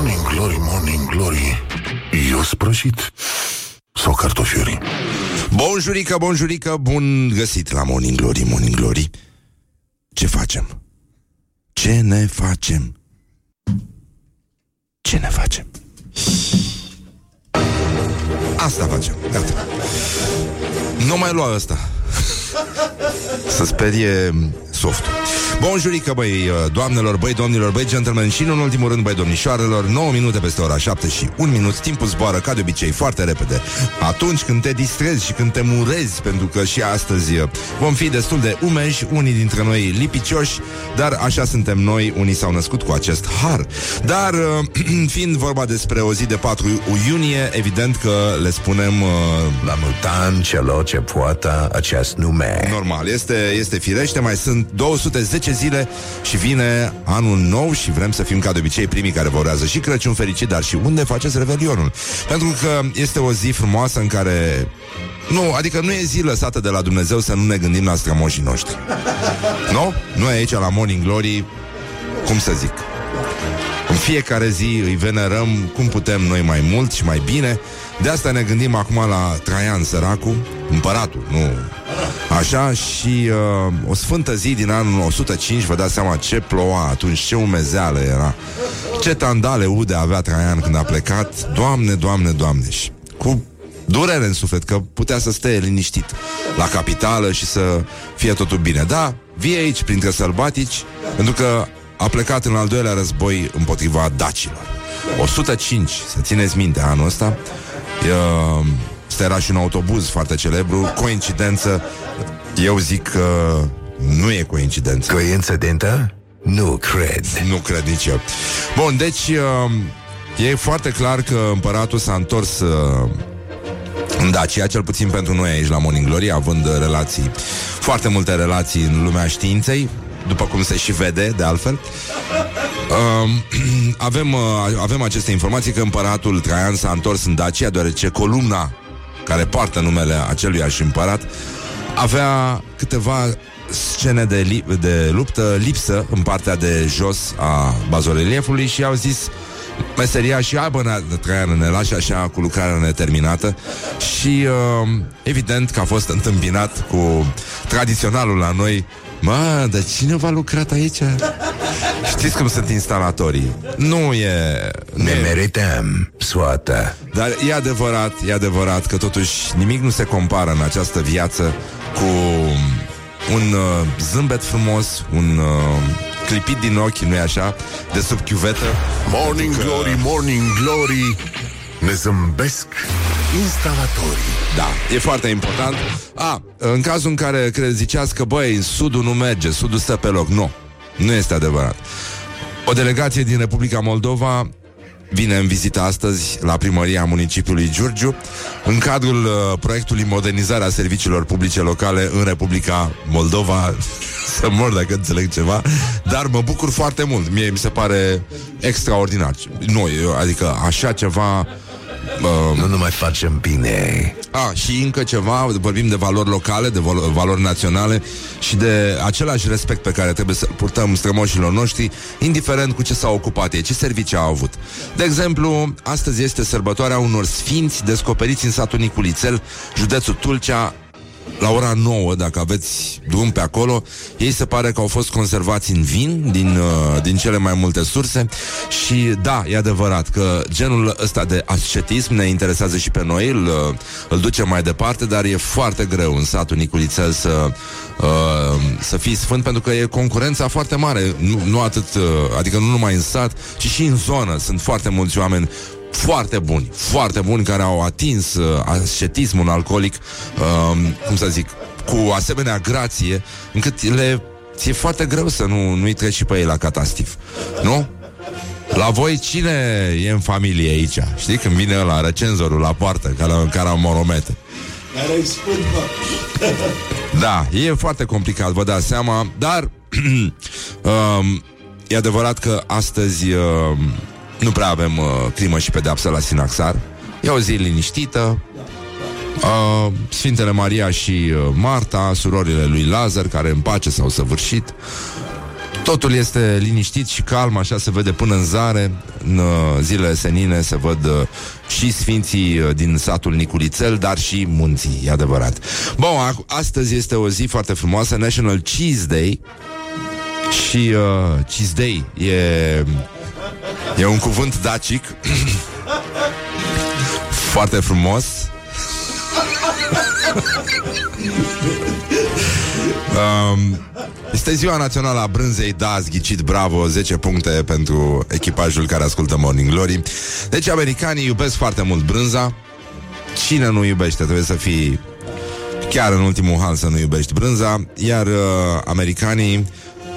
Morning Glory, Morning Glory. Eu sprășit. Sau cartofiuri Bonjurică, bonjurică, bun găsit la Morning Glory, Morning Glory. Ce facem? Ce ne facem? Ce ne facem? Asta facem, gata Nu mai lua ăsta. Să sperie softul Bonjurică, băi, uh, doamnelor, băi, domnilor, băi, gentlemen și, în ultimul rând, băi, domnișoarelor 9 minute peste ora 7 și 1 minut Timpul zboară, ca de obicei, foarte repede. Atunci când te distrezi și când te murezi Pentru că și astăzi uh, vom fi destul de umeși Unii dintre noi lipicioși Dar așa suntem noi, unii s-au născut cu acest har. Dar, uh, fiind vorba despre o zi de 4 iunie Evident că le spunem La mutan celor ce poată acest nume. Normal, este, este firește Mai sunt 210 zile și vine anul nou și vrem să fim ca de obicei primii care vă urează și Crăciun fericit, dar și unde faceți Revelionul. Pentru că este o zi frumoasă în care nu, adică nu e zi lăsată de la Dumnezeu să nu ne gândim la strămoșii noștri. Nu? Noi aici la Morning Glory, cum să zic, în fiecare zi îi venerăm cum putem noi mai mult și mai bine. De asta ne gândim acum la Traian Săracu, împăratul, nu? Așa și uh, o sfântă zi din anul 105 Vă dați seama ce ploua atunci Ce umezeală era. Ce tandale ude avea Traian când a plecat. Doamne, doamne, doamne Și cu durere în suflet Că putea să stea liniștit La capitală și să fie totul bine. Da, vie aici printre sălbatici Pentru că a plecat în al doilea război Împotriva dacilor. 105, să țineți minte anul ăsta. Uh, Asta era și un autobuz foarte celebru. Coincidență Eu zic că nu e coincidență. Coincidentă? Nu cred. Nu cred nici eu. Bun, deci uh, E foarte clar că împăratul s-a întors uh, în Dacia, cel puțin pentru noi aici la Morning Glory, având relații, foarte multe relații în lumea științei, după cum se și vede, de altfel. Uh, avem, uh, avem aceste informații că împăratul Traian s-a întors în Dacia, deoarece columna care poartă numele aceluiași împărat, avea câteva scene de, li- de luptă lipsă în partea de jos a bazoreliefului și au zis meseria și aibă Traian ne lași așa cu lucrarea neterminată și uh, evident că a fost întâmpinat cu tradiționalul la noi Mă, dar cine v-a lucrat aici? Știți cum sunt instalatorii? Nu e... Nu Ne e merităm soată. Dar e adevărat, e adevărat că totuși nimic nu se compară în această viață cu un uh, zâmbet frumos, un uh, clipit din ochi, nu-i așa, de sub chiuvetă. Morning Glory, Morning Glory. Ne zâmbesc instalatorii Da, e foarte important. A, în cazul în care cred, ziceați că, băi, sudul nu merge, sudul stă pe loc. Nu, nu este adevărat. O delegație din Republica Moldova vine în vizită astăzi la primăria municipiului Giurgiu în cadrul uh, proiectului Modernizarea serviciilor publice locale în Republica Moldova. Să mor dacă înțeleg ceva, dar mă bucur foarte mult. Mie mi se pare extraordinar. Nu, eu, adică așa ceva uh, Nu numai facem bine a, și încă ceva, vorbim de valori locale, de val- valori naționale și de același respect pe care trebuie să purtăm strămoșilor noștri, indiferent cu ce s-au ocupat ei, ce servicii au avut. De exemplu, astăzi este sărbătoarea unor sfinți descoperiți în satul Niculițel, județul Tulcea, la ora 9, dacă aveți drum pe acolo, ei se pare că au fost conservați în vin din, uh, din cele mai multe surse. Și da, e adevărat că genul ăsta de ascetism ne interesează și pe noi, îl, uh, îl ducem mai departe, dar e foarte greu în satul Niculițel să, uh, să fii sfânt pentru că e concurența foarte mare, nu, nu atât, uh, adică nu numai în sat, ci și în zonă. Sunt foarte mulți oameni foarte buni, foarte buni care au atins uh, ascetismul alcoolic, uh, cum să zic, cu asemenea grație, încât le ți-e foarte greu să nu, nu-i treci și pe ei la catastif. Nu? La voi cine e în familie aici? Știi când vine la recenzorul la poartă, care, care au moromete? Da, e foarte complicat, vă dați seama, dar um, e adevărat că astăzi um, nu prea avem uh, crimă și pedeapsă la Sinaxar. E o zi liniștită. Uh, Sfintele Maria și uh, Marta, surorile lui Lazar, care în pace s-au săvârșit. Totul este liniștit și calm, așa se vede până în zare. În uh, zilele senine se văd uh, și sfinții uh, din satul Niculițel, dar și munții, e adevărat. Bun, astăzi este o zi foarte frumoasă, National Cheese Day. Și uh, Cheese Day e, e un cuvânt dacic foarte frumos. um, este ziua națională a brânzei, da, ați ghicit, bravo, 10 puncte pentru echipajul care ascultă Morning Glory. Deci americanii iubesc foarte mult brânza. Cine nu iubește, trebuie să fii chiar în ultimul hal să nu iubești brânza, iar uh, americanii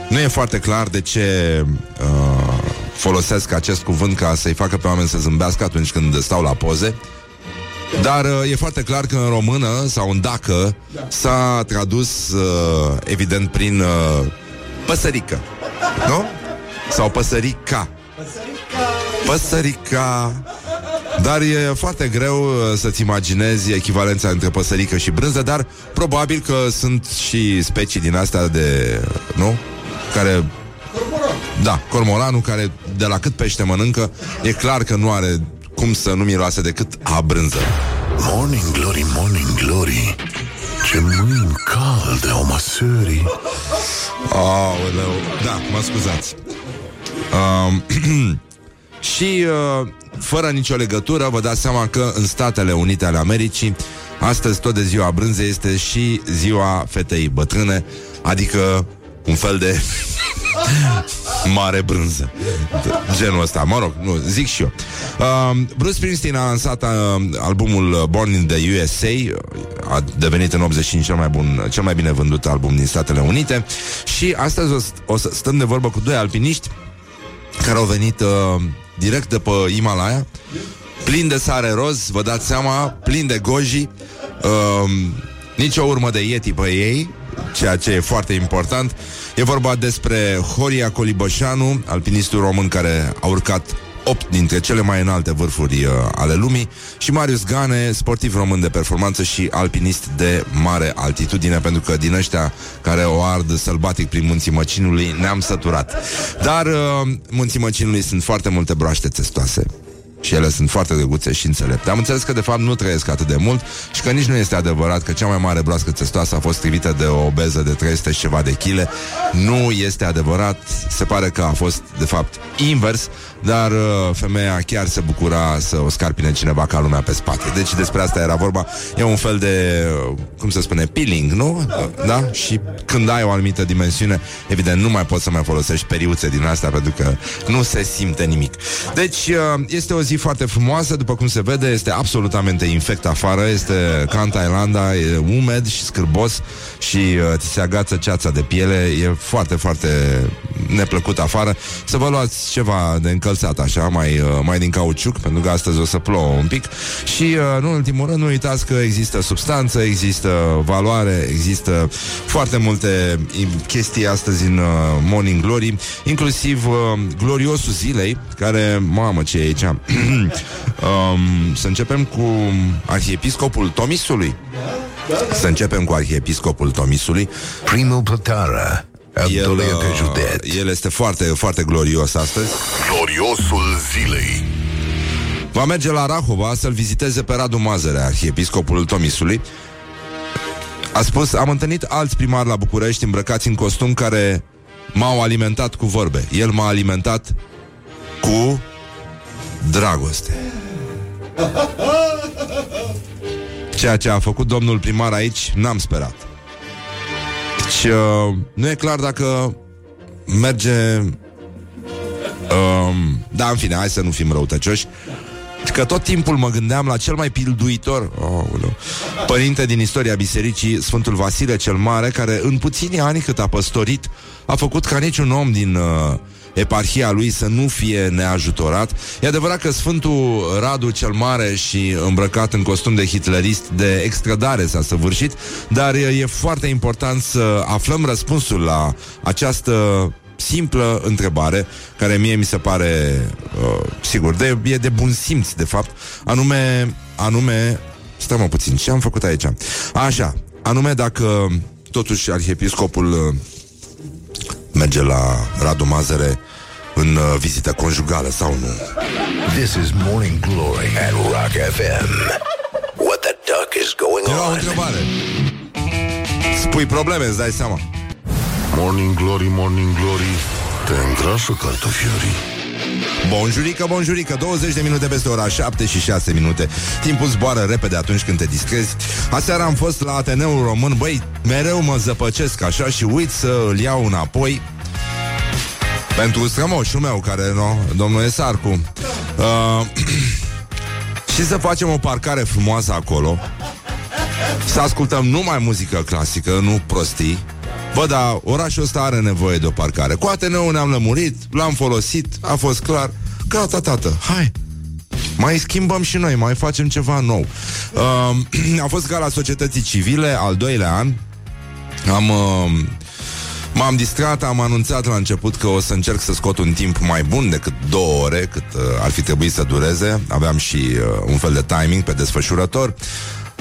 nu e foarte clar de ce uh, folosesc acest cuvânt ca să-i facă pe oameni să zâmbească atunci când stau la poze. Dar uh, e foarte clar că în română sau în dacă s-a tradus, uh, evident, prin uh, păsărică. Nu? Sau păsărica. Păsărica. Dar e foarte greu uh, să-ți imaginezi echivalența între păsărică și brânză, dar probabil că sunt și specii din astea de, nu? Care da, cormoranul care de la cât pește mănâncă, e clar că nu are cum să nu miroase decât a brânză. Morning Glory, Morning Glory. Ce mâini calde au măsării Aoleu, da, mă scuzați. Um, Și uh, fără nicio legătură Vă dați seama că în Statele Unite ale Americii Astăzi tot de ziua brânzei este și ziua fetei bătrâne Adică un fel de mare brânză. Genul ăsta, mă rog, nu, zic și eu. Uh, Bruce Springsteen a lansat uh, albumul Born in the USA, a. Devenit în 85 cel mai bun, cel mai bine vândut album din Statele Unite. Și astăzi o, o să stăm de vorbă cu doi alpiniști care au venit uh, direct de pe Himalaya, plin de sare roz, vă dați seama, plin de goji, uh, nici o urmă de yeti pe ei, ceea ce e foarte important. E vorba despre Horia Colibășanu, alpinistul român care a urcat 8 dintre cele mai înalte vârfuri uh, ale lumii și Marius Gane, sportiv român de performanță și alpinist de mare altitudine, pentru că din ăștia care o ard sălbatic prin munții Măcinului ne-am săturat. Dar uh, munții Măcinului sunt foarte multe broaște testoase și ele sunt foarte drăguțe și înțelepte. Am înțeles că de fapt nu trăiesc atât de mult și că nici nu este adevărat că cea mai mare broască testoasă a fost trivită de o obeză de 300 și ceva de chile. Nu este adevărat. Se pare că a fost de fapt invers dar uh, femeia chiar se bucura să o scarpine cineva ca lumea pe spate. Deci despre asta era vorba. E un fel de, uh, cum se spune, peeling, nu? Uh, da? Și când ai o anumită dimensiune, evident, nu mai poți să mai folosești periuțe din asta pentru că nu se simte nimic. Deci uh, este o zi foarte frumoasă, după cum se vede, este absolutamente infect afară, este ca în Thailanda, e umed și scârbos și uh, ți se agață ceața de piele, e foarte, foarte neplăcut afară. Să vă luați ceva de încălzire încălțat așa, mai, uh, mai din cauciuc, pentru că astăzi o să plouă un pic. Și, uh, în ultimul rând, nu uitați că există substanță, există valoare, există foarte multe chestii astăzi în uh, Morning Glory, inclusiv gloriosul zilei, care, mamă, ce e aici? um, să începem cu arhiepiscopul Tomisului. Să începem cu arhiepiscopul Tomisului. Primul plătară el, uh, el este foarte, foarte glorios astăzi. Gloriosul zilei. Va merge la Rahova să-l viziteze pe Radu Mazăre, arhiepiscopul Tomisului. A spus, am întâlnit alți primari la București îmbrăcați în costum care m-au alimentat cu vorbe. El m-a alimentat cu dragoste. Ceea ce a făcut domnul primar aici, n-am sperat. Deci uh, nu e clar dacă merge... Uh, da, în fine, hai să nu fim răutăcioși. Că tot timpul mă gândeam la cel mai pilduitor oh, părinte din istoria bisericii, Sfântul Vasile cel Mare, care în puțini ani cât a păstorit, a făcut ca niciun om din uh, eparhia lui să nu fie neajutorat. E adevărat că Sfântul Radu cel Mare și îmbrăcat în costum de hitlerist de extradare s-a săvârșit, dar e foarte important să aflăm răspunsul la această simplă întrebare care mie mi se pare uh, sigur, de, e de bun simț de fapt, anume anume stai mă puțin, ce am făcut aici? Așa, anume dacă totuși arhiepiscopul uh, merge la Radu Mazăre în uh, vizită conjugală sau nu. This is Morning Glory at Rock FM. What the duck is going Era o on? întrebare. Spui probleme, îți dai seama. Morning Glory, Morning Glory Te îngrașă cartofiorii Bonjurică, bonjurică, 20 de minute peste ora 7 și 6 minute. Timpul zboară repede atunci când te discrezi. Aseară am fost la Ateneul Român. Băi, mereu mă zăpăcesc așa și uit să îl iau înapoi. Pentru strămoșul meu care, nu, domnul Esarcu uh, Și să facem o parcare frumoasă acolo. Să ascultăm numai muzică clasică, nu prostii Bă, dar orașul ăsta are nevoie de o parcare. Cu Ateneul ne-am lămurit, l-am folosit, a fost clar. Gata, tată, hai. Mai schimbăm și noi, mai facem ceva nou. Uh, A fost gala societății civile Al doilea an. Am... Uh, M-am distrat, am anunțat la început că o să încerc să scot un timp mai bun decât două ore, cât uh, ar fi trebuit să dureze. Aveam și uh, un fel de timing pe desfășurător.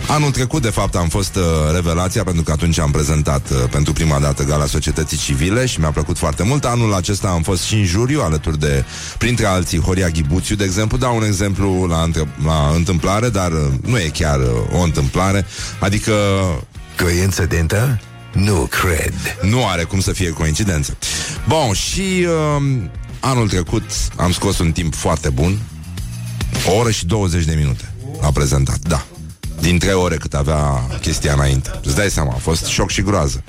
Anul trecut, de fapt, am fost uh, revelația pentru că atunci am prezentat uh, pentru prima dată Gala Societății Civile și mi-a plăcut foarte mult. Anul acesta am fost și în juriu alături de, printre alții, Horia Ghibuțiu, de exemplu. Dau un exemplu la, între- la întâmplare, dar uh, nu e chiar uh, o întâmplare. Adică Coincidentă? Nu cred. nu are cum să fie coincidență. Bun, și uh, anul trecut am scos un timp foarte bun. O oră și 20 de minute a prezentat, da. Din trei ore cât avea chestia înainte. Îți dai seama, a fost șoc și groază.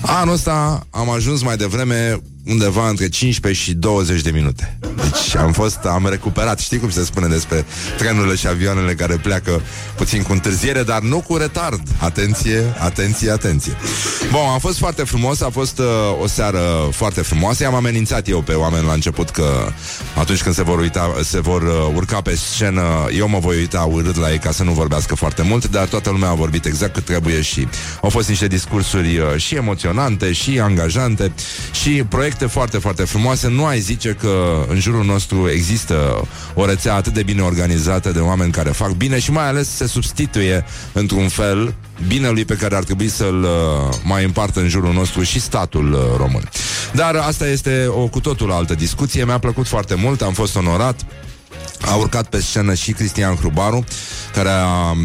Anul ăsta am ajuns mai devreme undeva între 15 și 20 de minute. Deci am fost, am recuperat, știi cum se spune despre trenurile și avioanele care pleacă puțin cu întârziere, dar nu cu retard. Atenție, atenție, atenție. Bun, a fost foarte frumos, a fost uh, o seară foarte frumoasă. I-am amenințat eu pe oameni la început că atunci când se vor uita, se vor uh, urca pe scenă, eu mă voi uita urât la ei ca să nu vorbească foarte mult, dar toată lumea a vorbit exact cât trebuie și au fost niște discursuri uh, și emoționante și angajante și proiecte foarte, foarte frumoase. Nu ai zice că în jurul nostru există o rețea atât de bine organizată de oameni care fac bine și mai ales se substituie într-un fel binelui pe care ar trebui să-l uh, mai împartă în jurul nostru și statul uh, român. Dar asta este o cu totul altă discuție. Mi-a plăcut foarte mult, am fost onorat. A urcat pe scenă și Cristian Hrubaru, care a uh,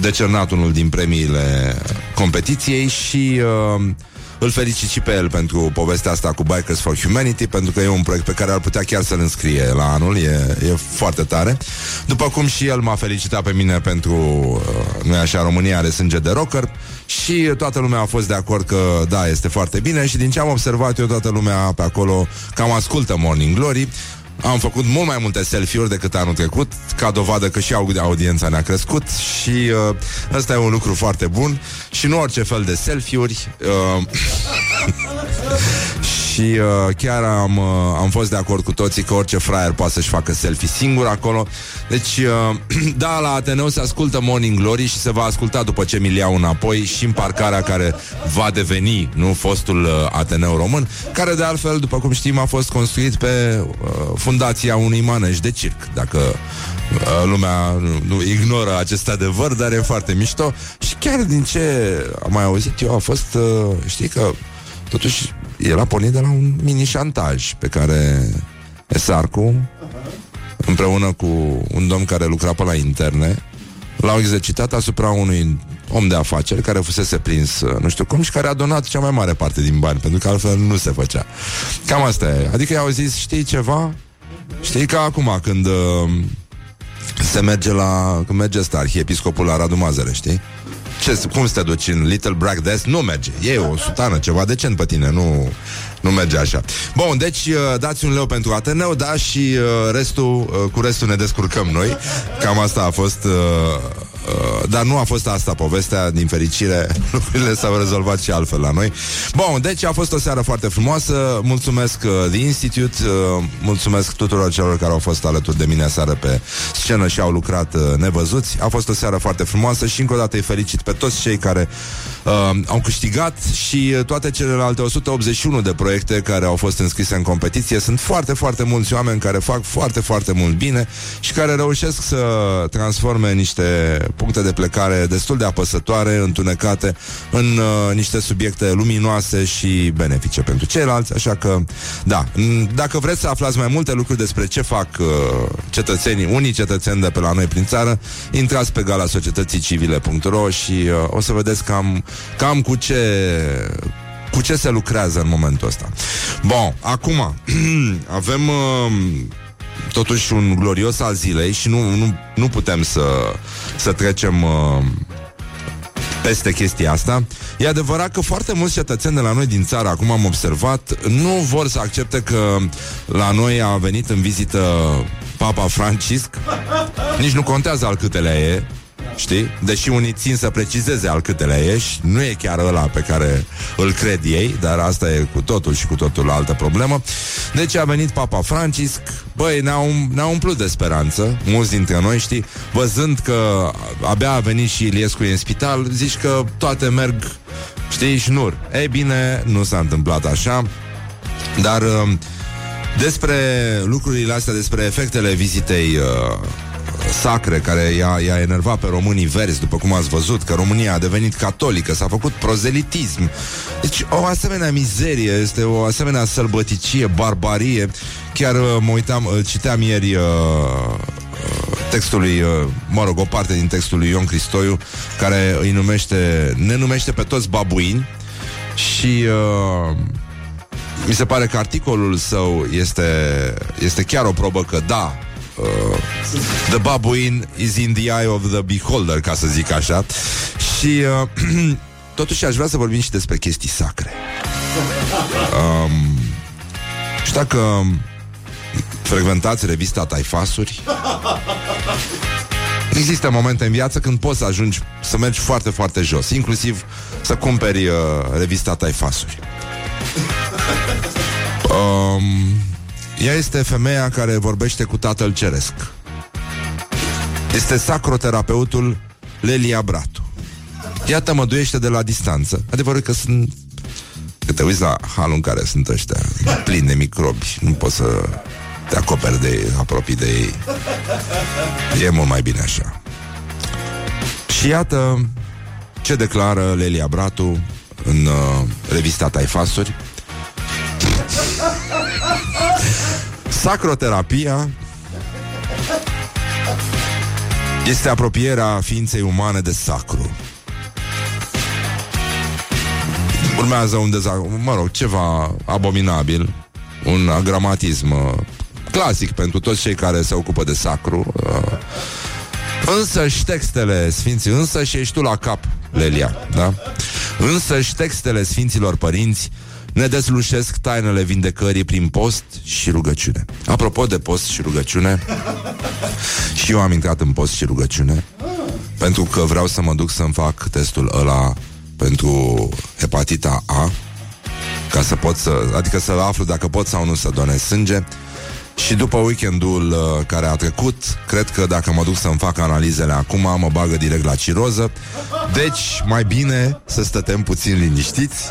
decernat unul din premiile competiției și uh, îl felicit și pe el pentru povestea asta cu Bikers for Humanity, pentru că e un proiect pe care ar putea chiar să-l înscrie la anul, e, e foarte tare. După cum și el m-a felicitat pe mine pentru, uh, nu așa, România are sânge de rocker și toată lumea a fost de acord că da, este foarte bine și din ce am observat eu, toată lumea pe acolo cam ascultă Morning Glory. Am făcut mult mai multe selfie-uri decât anul trecut, ca dovadă că și audi- audiența ne-a crescut și uh, ăsta e un lucru foarte bun și nu orice fel de selfie-uri. Uh, și uh, chiar am, uh, am fost de acord cu toții că orice fraier poate să-și facă selfie singur acolo. Deci, uh, da, la Ateneu se ascultă Morning Glory și se va asculta după ce mi iau înapoi și în parcarea care va deveni, nu fostul uh, Ateneu Român, care de altfel, după cum știm, a fost construit pe uh, fundația unui manej de circ. Dacă uh, lumea nu, nu ignoră acest adevăr, dar e foarte mișto. Și chiar din ce am mai auzit eu, a fost, uh, știi că Totuși, el a pornit de la un mini-șantaj pe care Esarcu, împreună cu un domn care lucra pe la interne, l-au exercitat asupra unui om de afaceri care fusese prins, nu știu cum, și care a donat cea mai mare parte din bani, pentru că altfel nu se făcea. Cam asta e. Adică i-au zis, știi ceva? Știi că acum când uh, se merge la... când merge ăsta, arhiepiscopul la Radu Mazăre, știi? Ce, cum să te duci în Little Black Death? Nu merge. E o sutană, ceva decent pe tine, nu, nu merge așa. Bun, deci uh, dați un leu pentru Ateneu, da, și uh, restul, uh, cu restul ne descurcăm noi. Cam asta a fost... Uh, Uh, dar nu a fost asta povestea, din fericire lucrurile s-au rezolvat și altfel la noi. Bun, deci a fost o seară foarte frumoasă. Mulțumesc uh, The Institute, uh, mulțumesc tuturor celor care au fost alături de mine seară pe scenă și au lucrat uh, nevăzuți. A fost o seară foarte frumoasă și încă o dată îi felicit pe toți cei care uh, au câștigat și uh, toate celelalte 181 de proiecte care au fost înscrise în competiție. Sunt foarte, foarte mulți oameni care fac foarte, foarte mult bine și care reușesc să transforme niște puncte de plecare destul de apăsătoare, întunecate, în uh, niște subiecte luminoase și benefice pentru ceilalți, așa că, da, dacă vreți să aflați mai multe lucruri despre ce fac uh, cetățenii, unii cetățeni de pe la noi prin țară, intrați pe gala societății civile.ro și uh, o să vedeți cam, cam cu ce cu ce se lucrează în momentul ăsta. Bun, acum avem uh, totuși un glorios al zilei și nu, nu, nu putem să, să trecem uh, peste chestia asta. E adevărat că foarte mulți cetățeni de la noi din țară, acum am observat, nu vor să accepte că la noi a venit în vizită Papa Francisc. Nici nu contează al câtelea e, Știi? Deși unii țin să precizeze al câtelea ești, nu e chiar ăla pe care îl cred ei, dar asta e cu totul și cu totul altă problemă. Deci a venit Papa Francisc, băi, ne-a, um, ne-a umplut de speranță, mulți dintre noi, știi, văzând că abia a venit și Iliescu în spital, zici că toate merg, știi, și șnur. Ei bine, nu s-a întâmplat așa, dar um, despre lucrurile astea, despre efectele vizitei uh, sacre care i-a, i-a enervat pe românii verzi, după cum ați văzut, că România a devenit catolică, s-a făcut prozelitism. Deci o asemenea mizerie, este o asemenea sălbăticie, barbarie. Chiar uh, mă uitam, uh, citeam ieri uh, uh, textului, uh, mă rog, o parte din textul lui Ion Cristoiu, care îi numește, ne numește pe toți babuini și uh, mi se pare că articolul său este, este chiar o probă că da, uh, The babuin is in the eye of the beholder, ca să zic așa. Și uh, totuși aș vrea să vorbim și despre chestii sacre. Um, și dacă frecventați revista Taifasuri, Există momente în viață când poți să ajungi să mergi foarte, foarte jos, inclusiv să cumperi uh, revista Taifasuri. Um, ea este femeia care vorbește cu Tatăl Ceresc. Este sacroterapeutul Lelia Bratu. Ea tămăduiește de la distanță. Adevărul că sunt... Că te uiți la halul în care sunt ăștia, plini de microbi, nu poți să te acoperi de ei, apropii de ei. E mult mai bine așa. Și iată ce declară Lelia Bratu în uh, revista Taifasuri. Sacroterapia este apropierea ființei umane de sacru. Urmează un dezacord, mă rog, ceva abominabil, un agramatism uh, clasic pentru toți cei care se ocupă de sacru. Uh, însă și textele Sfinții, însă și ești tu la cap, Lelia, da? Însă și textele Sfinților Părinți ne dezlușesc tainele vindecării prin post și rugăciune. Apropo de post și rugăciune, și eu am intrat în post și rugăciune, pentru că vreau să mă duc să-mi fac testul ăla pentru hepatita A, ca să pot să, adică să aflu dacă pot sau nu să donez sânge. Și după weekendul uh, care a trecut, cred că dacă mă duc să-mi fac analizele acum, mă bagă direct la ciroză. Deci, mai bine să stătem puțin liniștiți.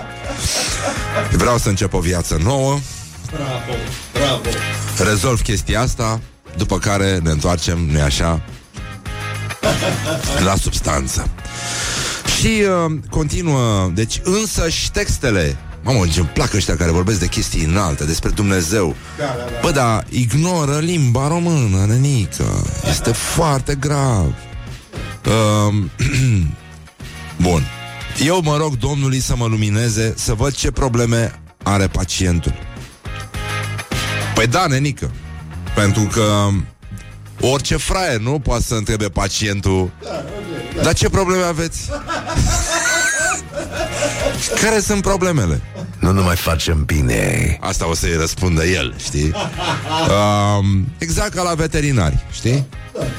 Vreau să încep o viață nouă. Bravo, bravo. Rezolv chestia asta, după care ne întoarcem, nu așa, la substanță. Și uh, continuă, deci însă și textele Mamă, ce îmi plac ăștia care vorbesc de chestii înalte, despre Dumnezeu. Da, da, da. Bă, dar ignoră limba română, nenică. Este foarte grav. Um, Bun. Eu mă rog Domnului să mă lumineze, să văd ce probleme are pacientul. Păi da, nenică. Pentru că orice fraier, nu? Poate să întrebe pacientul Dar ce probleme aveți? Care sunt problemele? Nu ne mai facem bine. Asta o să-i răspundă el, știi? Um, exact ca la veterinari, știi?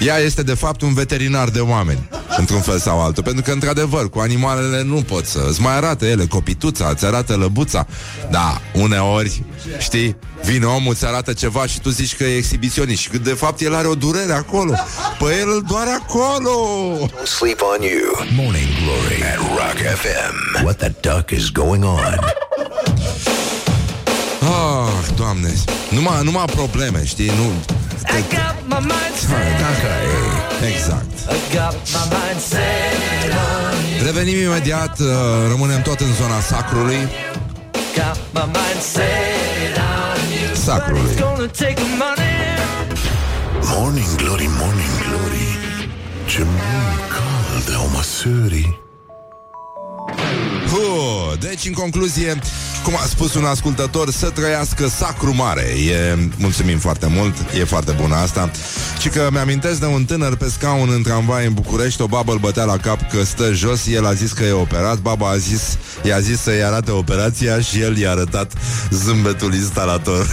Ea este de fapt un veterinar de oameni Într-un fel sau altul Pentru că, într-adevăr, cu animalele nu pot să Îți mai arată ele copituța, îți arată lăbuța Da, uneori, știi Vine omul, îți arată ceva și tu zici că e exhibiționist Și că de fapt el are o durere acolo Păi el îl doare acolo Don't sleep on you. Morning Glory at Rock FM. What the duck is going on? Ah, doamne Numai, numai probleme, știi? Nu, te, te. Dacă e, exact. Revenim imediat, uh, rămânem tot în zona sacrului. Sacrului. Morning Glory, Morning Glory Ce mult cald au măsării Huh, deci, în concluzie, cum a spus un ascultător, să trăiască sacru mare. E, mulțumim foarte mult, e foarte bună asta. Și că mi-amintesc de un tânăr pe scaun în tramvai în București, o babă îl bătea la cap că stă jos, el a zis că e operat, baba a zis, i-a zis să-i arate operația și el i-a arătat zâmbetul instalator.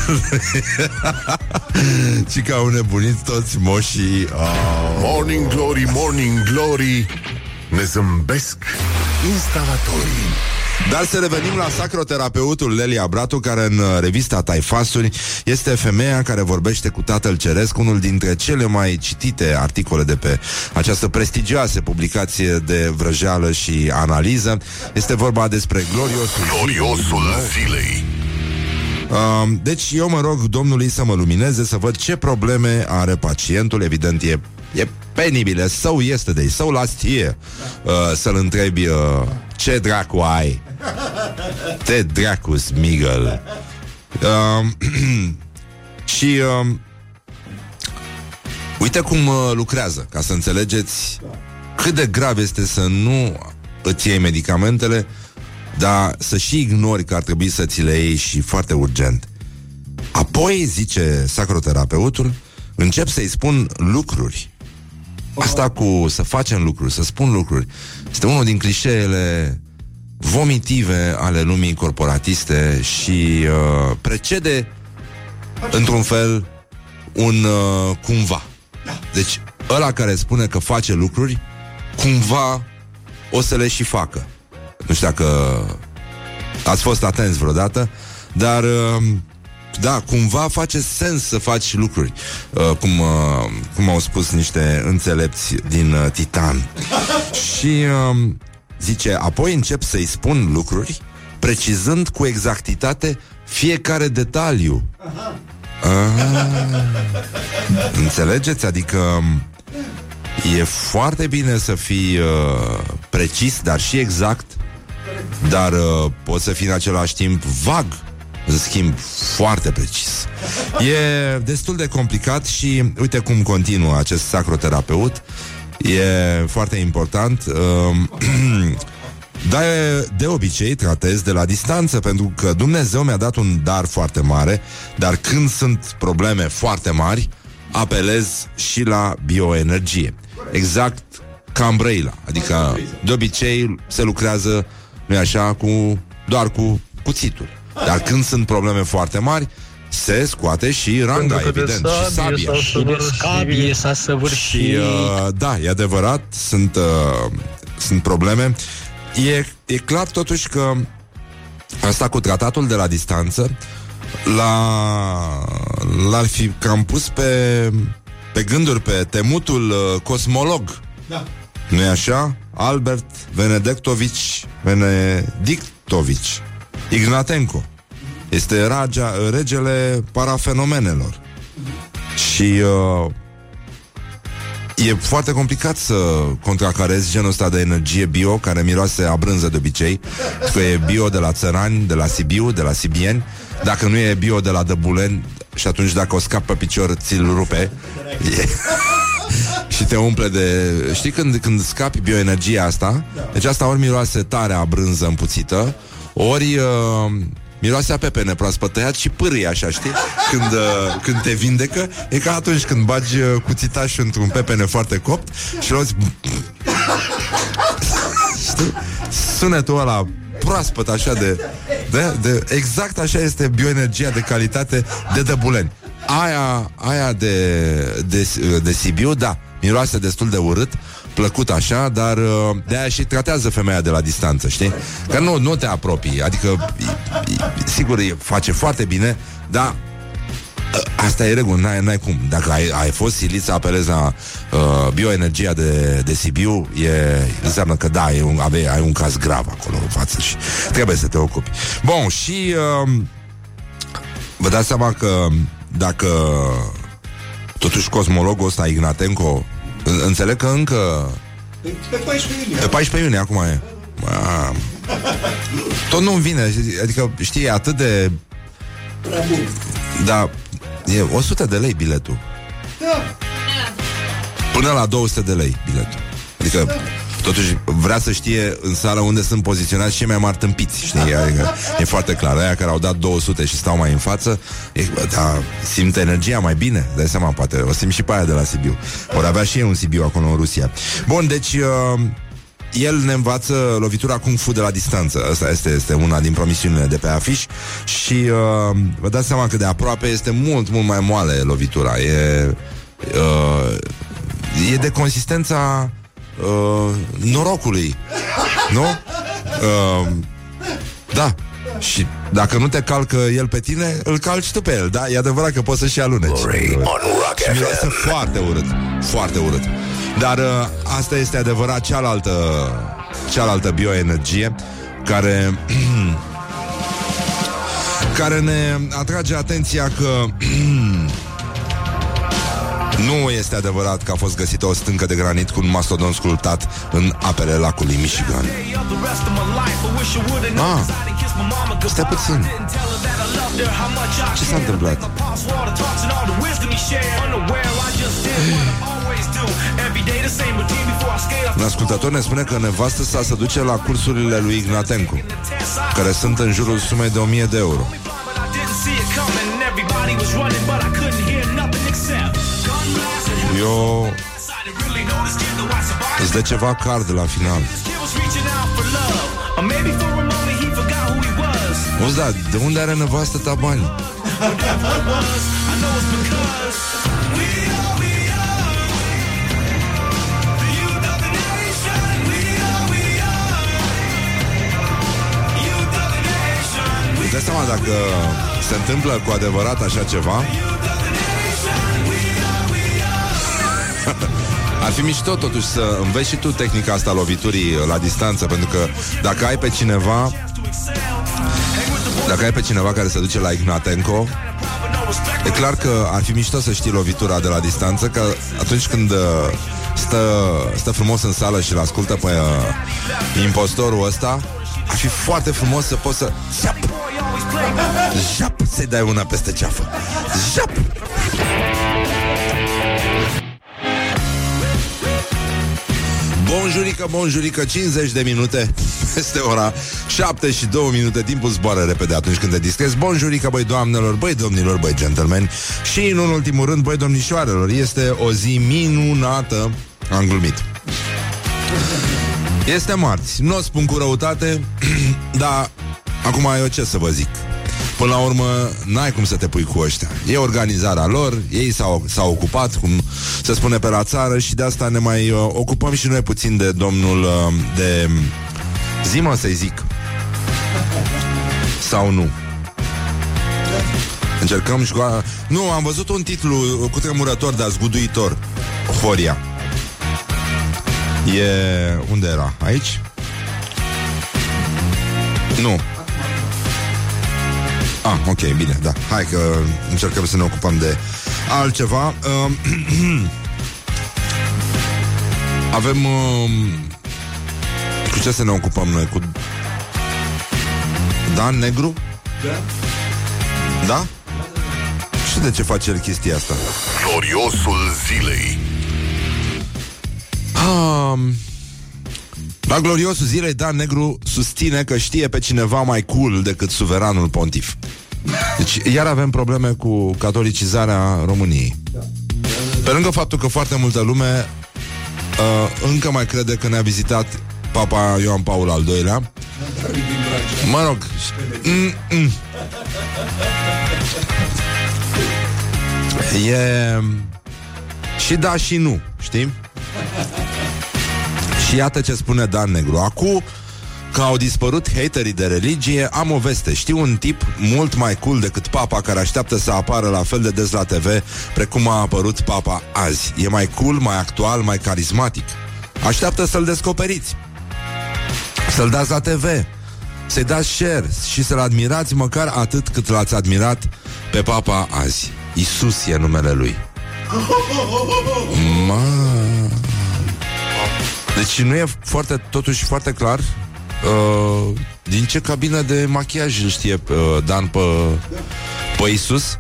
și că au nebunit toți moșii. Oh. Morning Glory, Morning Glory Ne zâmbesc. Instalatorii. Dar să revenim la sacroterapeutul Lelia Bratu, care în uh, revista Taifasuri este femeia care vorbește cu Tatăl Ceresc, unul dintre cele mai citite articole de pe această prestigioasă publicație de vrăjeală și analiză. Este vorba despre gloriosul Gloriosul zilei Uh, deci eu mă rog Domnului să mă lumineze Să văd ce probleme are pacientul. Evident e, e penibil Său este de său la stie uh, Să-l întrebi uh, Ce dracu ai? Te dracu smigăl. Uh, Și uh, Uite cum uh, lucrează Ca să înțelegeți Cât de grav este să nu Îți iei medicamentele dar să și ignori că ar trebui să ți le iei și foarte urgent. Apoi, zice sacroterapeutul, încep să-i spun lucruri. Asta cu să facem lucruri, să spun lucruri, este unul din clișeele vomitive ale lumii corporatiste și uh, precede, într-un fel, un uh, cumva. Deci, ăla care spune că face lucruri, cumva o să le și facă. Nu știu dacă ați fost atenți vreodată, dar uh, da, cumva face sens să faci lucruri, uh, cum, uh, cum au spus niște înțelepți din uh, Titan. Și uh, zice, apoi încep să-i spun lucruri, precizând cu exactitate fiecare detaliu. Ah, înțelegeți? Adică um, e foarte bine să fii uh, precis, dar și exact dar uh, poți să fii în același timp vag, în schimb foarte precis. E destul de complicat și uite cum continuă acest sacroterapeut. E foarte important. Uh, Dar de obicei tratez de la distanță Pentru că Dumnezeu mi-a dat un dar foarte mare Dar când sunt probleme foarte mari Apelez și la bioenergie Exact ca în Brăila Adică de obicei se lucrează nu așa, cu, doar cu cuțitul. Dar când sunt probleme foarte mari, se scoate și ranga, evident, și sabia. Și de scabie s-a săvârșit. Și, uh, da, e adevărat, sunt, uh, sunt probleme. E, e clar totuși că asta cu tratatul de la distanță la, l-ar fi cam pus pe, pe gânduri pe temutul uh, cosmolog. Da. nu e așa? Albert Venedictovici Venedictovici. Ignatenko Este ragia, regele parafenomenelor. Și uh, E foarte complicat să contracarezi genul ăsta de energie bio Care miroase a brânză de obicei. Că e bio de la țărani, de la Sibiu, de la Sibieni. Dacă nu e bio de la Dăbuleni Și atunci dacă o scap pe picior, ți-l rupe. E... și te umple de... Știi când, când scapi bioenergia asta? Deci asta ori miroase tare a brânză împuțită, ori... Uh, Miroase a pepene proaspăt tăiat și pârâie așa, știi? Când, uh, când te vindecă E ca atunci când bagi uh, cuțitașul într-un pepene foarte copt Și luați Știi? Sunetul ăla proaspăt așa de, de, de Exact așa este bioenergia de calitate de dăbuleni Aia, aia de, de, de Sibiu, da Miroase destul de urât plăcut așa, dar uh, de aia și tratează femeia de la distanță, știi? Că nu, nu te apropii, adică sigur face foarte bine, dar uh, Asta e regulă, n-ai, n-ai cum Dacă ai, ai fost silit să apelezi la uh, bioenergia de, de Sibiu e, Înseamnă că da, e un, ave, ai un caz grav acolo în față Și trebuie să te ocupi Bun, și uh, Vă dați seama că Dacă Totuși cosmologul ăsta, Ignatenco, în- înțeleg că încă Pe, pe 14 iunie. Pe 14 iunie, acum e. Mamă. Tot nu-mi vine, adică, știi, e atât de... Prea bun. Da, e 100 de lei biletul. Da. Până la 200 de lei biletul. Adică, totuși, vrea să știe în sală unde sunt poziționați cei mai mari tâmpiți, știi? Adică, e foarte clar. Aia care au dat 200 și stau mai în față, e, da, simt energia mai bine, dai seama, poate. O simt și pe aia de la Sibiu. Vor avea și ei un Sibiu acolo în Rusia. Bun, deci... Uh, el ne învață lovitura Kung Fu de la distanță. Asta este, este una din promisiunile de pe afiș și uh, vă dați seama că de aproape este mult, mult mai moale lovitura. E, uh, e de consistența uh, norocului. Nu? Uh, da. Și dacă nu te calcă el pe tine, îl calci tu pe el, da? E adevărat că poți să-și aluneci. Glory on Rock Și miroase FM. foarte urât Foarte urât Dar uh, asta este adevărat cealaltă Cealaltă bioenergie Care Care ne atrage atenția că Nu este adevărat că a fost găsită o stâncă de granit cu un mastodon sculptat în apele lacului Michigan. Ah, stai puțin. Ce s-a întâmplat? Un ascultător ne spune că nevastă sa se duce la cursurile lui Ignatencu, care sunt în jurul sumei de 1000 de euro. Eu îți dă ceva card la final. Auzi, da, de unde are nevastă ta bani? Îți dai seama dacă se întâmplă cu adevărat așa ceva Ar fi mișto totuși să înveți și tu tehnica asta loviturii la distanță Pentru că dacă ai pe cineva Dacă ai pe cineva care se duce la Ignatenco E clar că ar fi mișto să știi lovitura de la distanță Că atunci când uh, stă, stă frumos în sală și îl ascultă pe uh, impostorul ăsta Ar fi foarte frumos să poți să Zap! Zap! Să-i dai una peste ceafă Zap! Bonjurică, bonjurică, 50 de minute. Peste ora 7 și 2 minute. Timpul zboară repede atunci când te distrezi. Bonjurică, băi doamnelor, băi domnilor, băi gentlemen. Și în ultimul rând, băi domnișoarelor Este o zi minunată. Am glumit. Este marți, nu o spun cu răutate Dar acum eu ce să vă zic Până la urmă, n-ai cum să te pui cu ăștia. E organizarea lor, ei s-au, s-au ocupat, cum se spune pe la țară, și de asta ne mai uh, ocupăm și noi puțin de domnul uh, de... Zimă să-i zic. Sau nu. Încercăm și cu... Nu, am văzut un titlu cu tremurător, dar zguduitor. Horia. E... Unde era? Aici? Nu. Ah, ok, bine, da. Hai că încercăm să ne ocupăm de altceva. Uh, avem... Uh, cu ce să ne ocupăm noi? Cu Dan Negru? Da? Da? Și de ce face el chestia asta? Gloriosul zilei. Um, la gloriosul zilei, Dan Negru susține că știe pe cineva mai cool decât suveranul pontif. Deci iar avem probleme cu catolicizarea României. Pe lângă faptul că foarte multă lume uh, încă mai crede că ne-a vizitat Papa Ioan Paul al II-lea. Mă rog, mm, mm. e și da și nu, știi? Și iată ce spune Dan Negru. Acum că au dispărut haterii de religie, am o veste. Știu un tip mult mai cool decât papa care așteaptă să apară la fel de des la TV precum a apărut papa azi. E mai cool, mai actual, mai carismatic. Așteaptă să-l descoperiți. Să-l dați la TV. Să-i dați share și să-l admirați măcar atât cât l-ați admirat pe papa azi. Isus e numele lui. Ma... Deci nu e foarte, totuși foarte clar uh, din ce cabină de machiaj îl știe uh, Dan pe, pe Isus.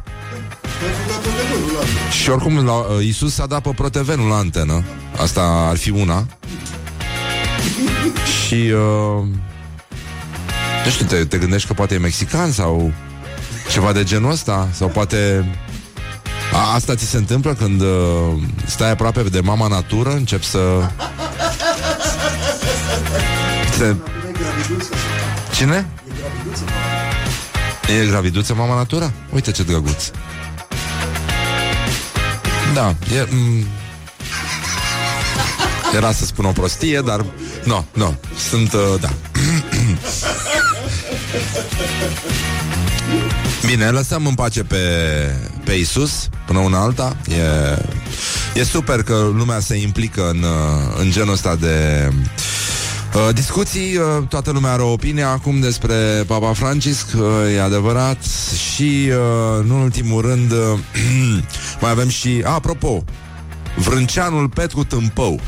Și oricum la, uh, Isus a dat pe protevenul la antenă. Asta ar fi una. Și uh, nu știu, te, te gândești că poate e mexican sau ceva de genul ăsta? Sau poate... A, asta ți se întâmplă când uh, stai aproape de mama natură, începi să... Se... Cine? E graviduță mama natura? Uite ce drăguț. Da, e... M- era să spun o prostie, dar... Nu, no, nu, no, sunt... Uh, da. Bine, lăsăm în pace pe, pe Isus până una alta. E, e super că lumea se implică în, în genul ăsta de uh, discuții. Uh, toată lumea are o opinie acum despre Papa Francisc, uh, e adevărat. Și, uh, nu în ultimul rând, uh, mai avem și... A, apropo, Vrânceanul Petru Tâmpău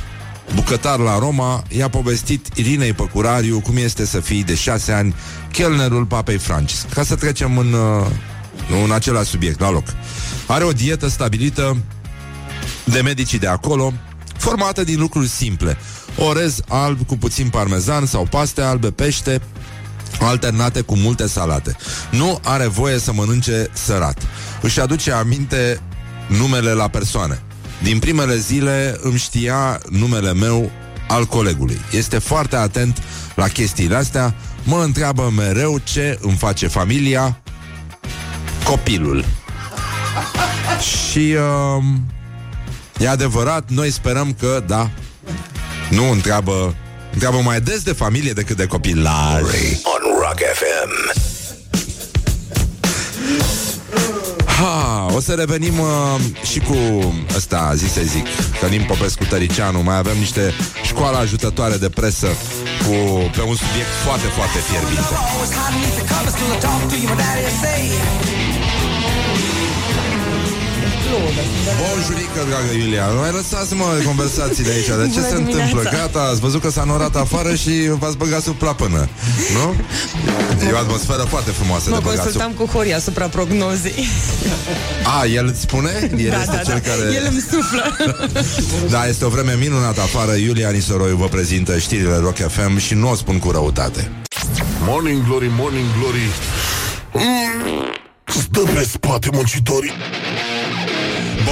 bucătar la Roma, i-a povestit Irinei Păcurariu cum este să fii de șase ani chelnerul papei Francis. Ca să trecem în, uh, în același subiect, la loc. Are o dietă stabilită de medicii de acolo, formată din lucruri simple. Orez alb cu puțin parmezan sau paste albe, pește, alternate cu multe salate. Nu are voie să mănânce sărat. Își aduce aminte numele la persoane. Din primele zile îmi știa numele meu al colegului. Este foarte atent la chestiile astea, mă întreabă mereu ce îmi face familia, copilul. Și uh, e adevărat, noi sperăm că, da, nu întreabă, întreabă mai des de familie decât de copilaj. On Rock FM. Ha, o să revenim uh, și cu ăsta, zi să zic, Călim Popescu Tăricianu. Mai avem niște școală ajutătoare de presă cu, pe un subiect foarte, foarte fierbinte. Bonjurică, dragă Iulia Mai lăsați-mă conversațiile aici De ce Bună se dimineața. întâmplă? Gata, ați văzut că s-a norat afară Și v-ați băgat sub plapână Nu? E o atmosferă foarte frumoasă Mă de băgat sub... consultam cu Horia asupra prognozei. A, el îți spune? El da, este da, cel da. care... El îmi suflă. Da, este o vreme minunată afară Iulia Nisoroiu vă prezintă știrile Rock FM Și nu o spun cu răutate Morning Glory, Morning Glory mm, Stă pe spate muncitorii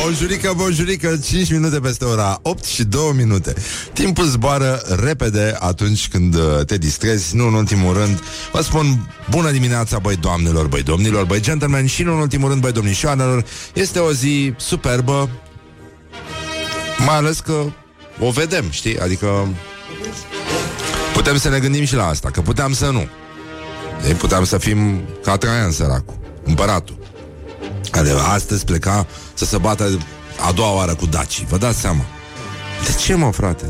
Bonjurică, bonjurică, 5 minute peste ora 8 și 2 minute. Timpul zboară repede atunci când uh, te distrezi. Nu în ultimul rând Vă spun bună dimineața, băi doamnelor, băi domnilor, băi gentlemen Și nu în ultimul rând, băi domnișoarelor Este o zi superbă Mai ales că o vedem, știi? Adică putem să ne gândim și la asta Că puteam să nu. Ei, Puteam să fim ca Traian săracul Împăratul. Care astăzi pleca să se bată a doua oară cu Daci. Vă dați seama? De ce, mă, frate?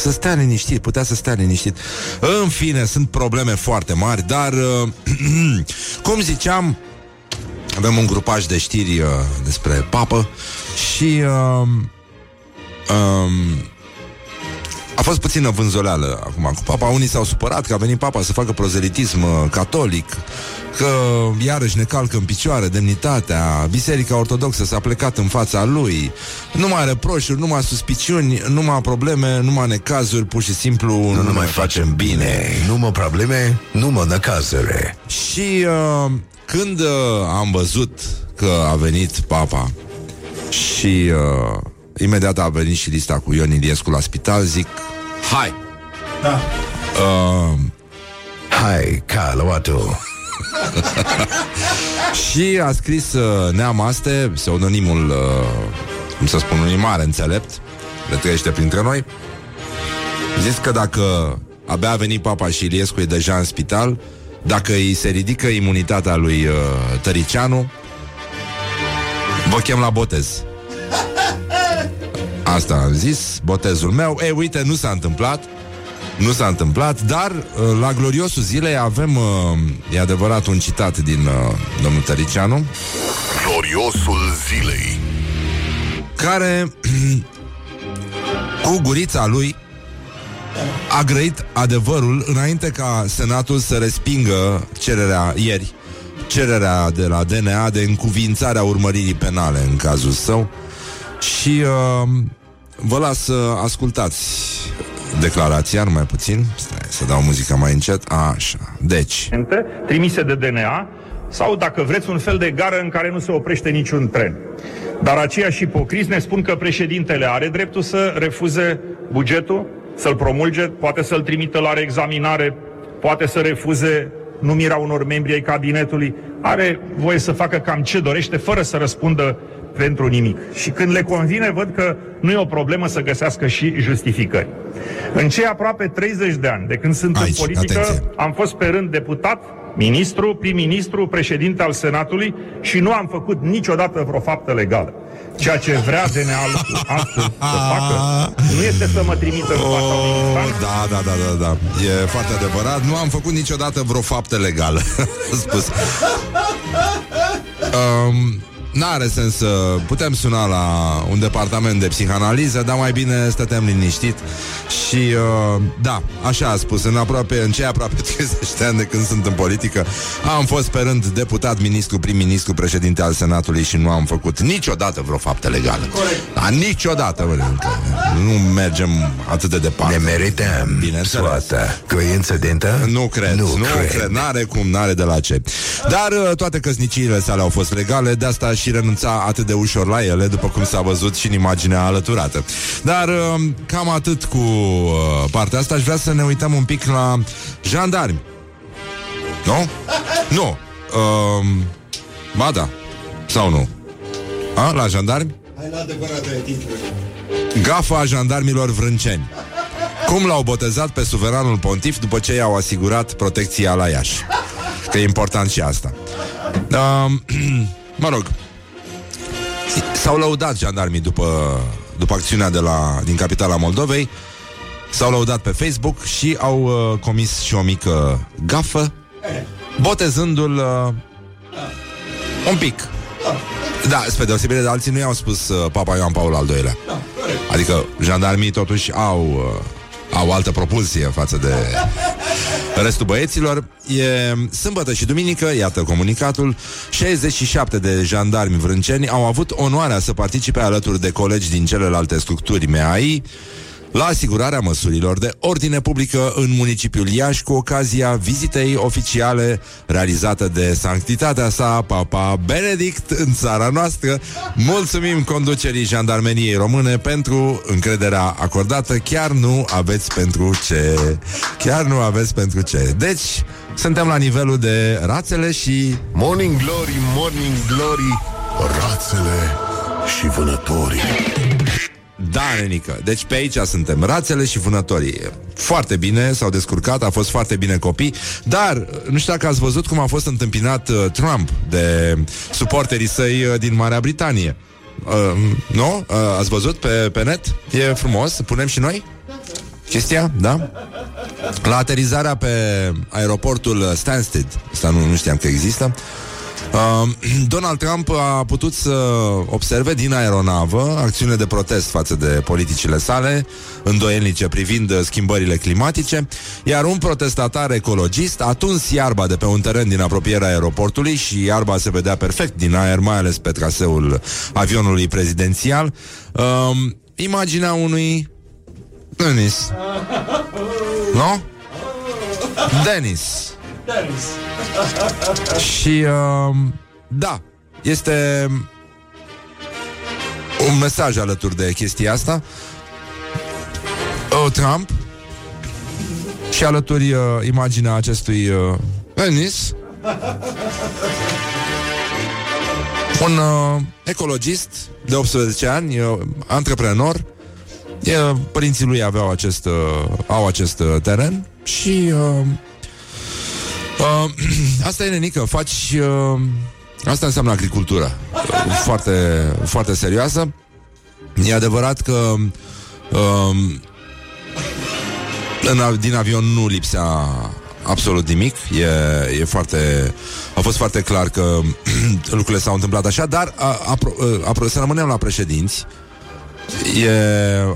Să stea liniștit, putea să stea liniștit. În fine, sunt probleme foarte mari, dar, uh, cum ziceam, avem un grupaj de știri uh, despre papă și uh, um, a fost puțină vânzoleală acum cu papa. Unii s-au supărat că a venit papa să facă prozelitism uh, catolic, că iarăși ne calcă în picioare demnitatea, Biserica Ortodoxă s-a plecat în fața lui, numai reproșuri, numai suspiciuni, numai probleme, numai necazuri, pur și simplu Nu, nu mai facem bine. Nu mă probleme, nu mă năcazere. Și uh, când uh, am văzut că a venit papa și uh, imediat a venit și lista cu Ion Iliescu la spital, zic, hai! Da. Uh, Hai, ca luatu. și a scris uh, Neamaste, pseudonimul, uh, cum să spun, unui mare înțelept, le trăiește printre noi, zis că dacă abia a venit papa și Iliescu e deja în spital, dacă îi se ridică imunitatea lui uh, Tăricianu, vă chem la botez. Asta am zis, botezul meu. Ei, uite, nu s-a întâmplat. Nu s-a întâmplat, dar uh, la gloriosul zilei avem, uh, e adevărat, un citat din uh, domnul Tăricianu, Gloriosul zilei care cu gurița lui a grăit adevărul înainte ca Senatul să respingă cererea ieri, cererea de la DNA de încuvințarea urmăririi penale în cazul său și uh, vă las să ascultați declarația, numai puțin. Stai să dau muzica mai încet. Așa. Deci, trimise de DNA sau, dacă vreți, un fel de gară în care nu se oprește niciun tren. Dar aceiași ipocrizi ne spun că președintele are dreptul să refuze bugetul, să-l promulge, poate să-l trimită la reexaminare, poate să refuze numirea unor membri ai cabinetului, are voie să facă cam ce dorește, fără să răspundă pentru nimic. Și când le convine, văd că nu e o problemă să găsească și justificări. În cei aproape 30 de ani de când sunt Aici, în politică, atenție. am fost pe rând deputat, ministru, prim-ministru, președinte al Senatului și nu am făcut niciodată vreo faptă legală. Ceea ce vrea DNA-ul astăzi să facă nu este să mă trimită în fața unui Oh, instanță, da, da, da, da, da. E foarte adevărat. Nu am făcut niciodată vreo faptă legală. Spus. Um, N-are sens să putem suna la un departament de psihanaliză, dar mai bine stătem liniștit și uh, da, așa a spus, în aproape, în cei aproape 30 de ani de când sunt în politică, am fost pe rând deputat, ministru, prim-ministru, președinte al Senatului și nu am făcut niciodată vreo faptă legală. Corect. Da, niciodată, bă, încă. nu mergem atât de departe. Ne merităm Bineînțeles. soată. Coincidentă? Nu cred, nu, nu cred. cred, n-are cum, n-are de la ce. Dar uh, toate căsniciile sale au fost legale, de asta și renunța atât de ușor la ele, după cum s-a văzut și în imaginea alăturată. Dar uh, cam atât cu uh, partea asta, aș vrea să ne uităm un pic la jandarmi. Nu? Nu. Uh, ba da. Sau nu? A, la jandarmi? Hai la adevărată titluri. Gafa a jandarmilor vrânceni. Cum l-au botezat pe suveranul pontif după ce i-au asigurat protecția la Iași. Că e important și asta. Uh, mă rog, s-au lăudat jandarmii după, după acțiunea de la, din capitala Moldovei, s-au lăudat pe Facebook și au uh, comis și o mică gafă, botezându-l uh, un pic. Da, spre deosebire de alții nu i-au spus uh, Papa Ioan Paul al II-lea. Adică jandarmii totuși au uh, au altă propulsie față de restul băieților. E sâmbătă și duminică, iată comunicatul, 67 de jandarmi vrânceni au avut onoarea să participe alături de colegi din celelalte structuri MAI la asigurarea măsurilor de ordine publică în municipiul Iași cu ocazia vizitei oficiale realizată de sanctitatea sa, Papa Benedict, în țara noastră. Mulțumim conducerii jandarmeriei române pentru încrederea acordată. Chiar nu aveți pentru ce. Chiar nu aveți pentru ce. Deci, suntem la nivelul de rațele și... Morning Glory, Morning Glory Rațele și vânătorii Da, nenică. Deci pe aici suntem, rațele și vânătorii. Foarte bine, s-au descurcat, a fost foarte bine copii, dar nu știu dacă ați văzut cum a fost întâmpinat uh, Trump de suporterii săi uh, din Marea Britanie. Uh, nu? Uh, ați văzut pe, pe net? E frumos, punem și noi? Chestia, da? La aterizarea pe aeroportul Stansted, asta nu, nu știam că există, Uh, Donald Trump a putut să observe din aeronavă acțiune de protest față de politicile sale, îndoielnice privind uh, schimbările climatice, iar un protestatar ecologist a tuns iarba de pe un teren din apropierea aeroportului și iarba se vedea perfect din aer, mai ales pe traseul avionului prezidențial. Uh, imaginea unui Denis. Nu? Denis. Și uh, da, este un mesaj alături de chestia asta. Uh, Trump și alături uh, imaginea acestui uh, Denis. Un uh, ecologist de 18 ani, uh, antreprenor. Uh, părinții lui aveau acest, uh, au acest uh, teren și uh, Uh, asta e, nenică, faci... Uh, asta înseamnă agricultură. Uh, foarte, foarte serioasă. E adevărat că uh, în, din avion nu lipsea absolut nimic. E, e foarte... A fost foarte clar că lucrurile s-au întâmplat așa, dar a, apro, a, apro, să rămânem la președinți, e,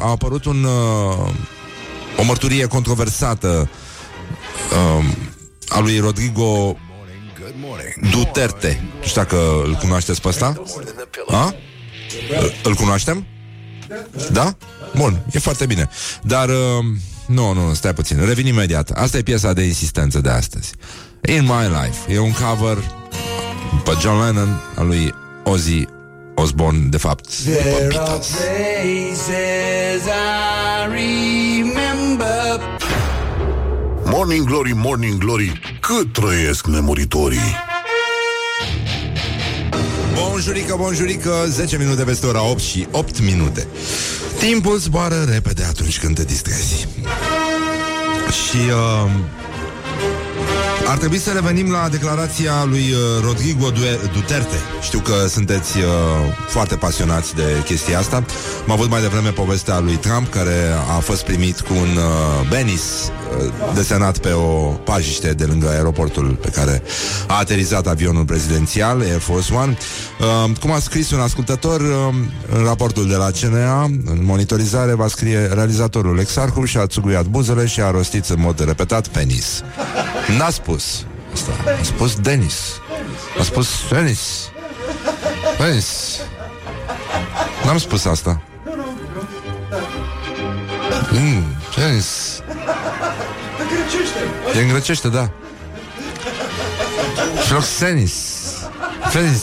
a apărut un, uh, o mărturie controversată uh, a lui Rodrigo Duterte. Nu știu dacă îl cunoașteți pe ăsta? A? Îl- Îl cunoaștem? Da? Bun, e foarte bine. Dar, uh, nu, nu, stai puțin, revin imediat. Asta e piesa de insistență de astăzi. In My Life. E un cover pe John Lennon al lui Ozzy Osbourne, de fapt, după Beatles. Morning Glory, Morning Glory, cât trăiesc nemuritorii. Bonjurică, bonjurică, 10 minute peste ora 8 și 8 minute. Timpul zboară repede atunci când te distrezi. Și uh, ar trebui să revenim la declarația lui uh, Rodrigo Due- Duterte. Știu că sunteți uh, foarte pasionați de chestia asta. Am avut mai devreme povestea lui Trump, care a fost primit cu un uh, Benis uh, desenat pe o pajiște de lângă aeroportul pe care a aterizat avionul prezidențial, Air Force One. Uh, cum a scris un ascultător uh, în raportul de la CNA, în monitorizare va scrie realizatorul Exarhu și a țuguiat buzele și a rostit în mod repetat penis. N-a spus asta. A spus Denis. A spus Denis. Denis. N-am spus asta. Mm, Denis. E în grecește, da. Floxenis. Denis.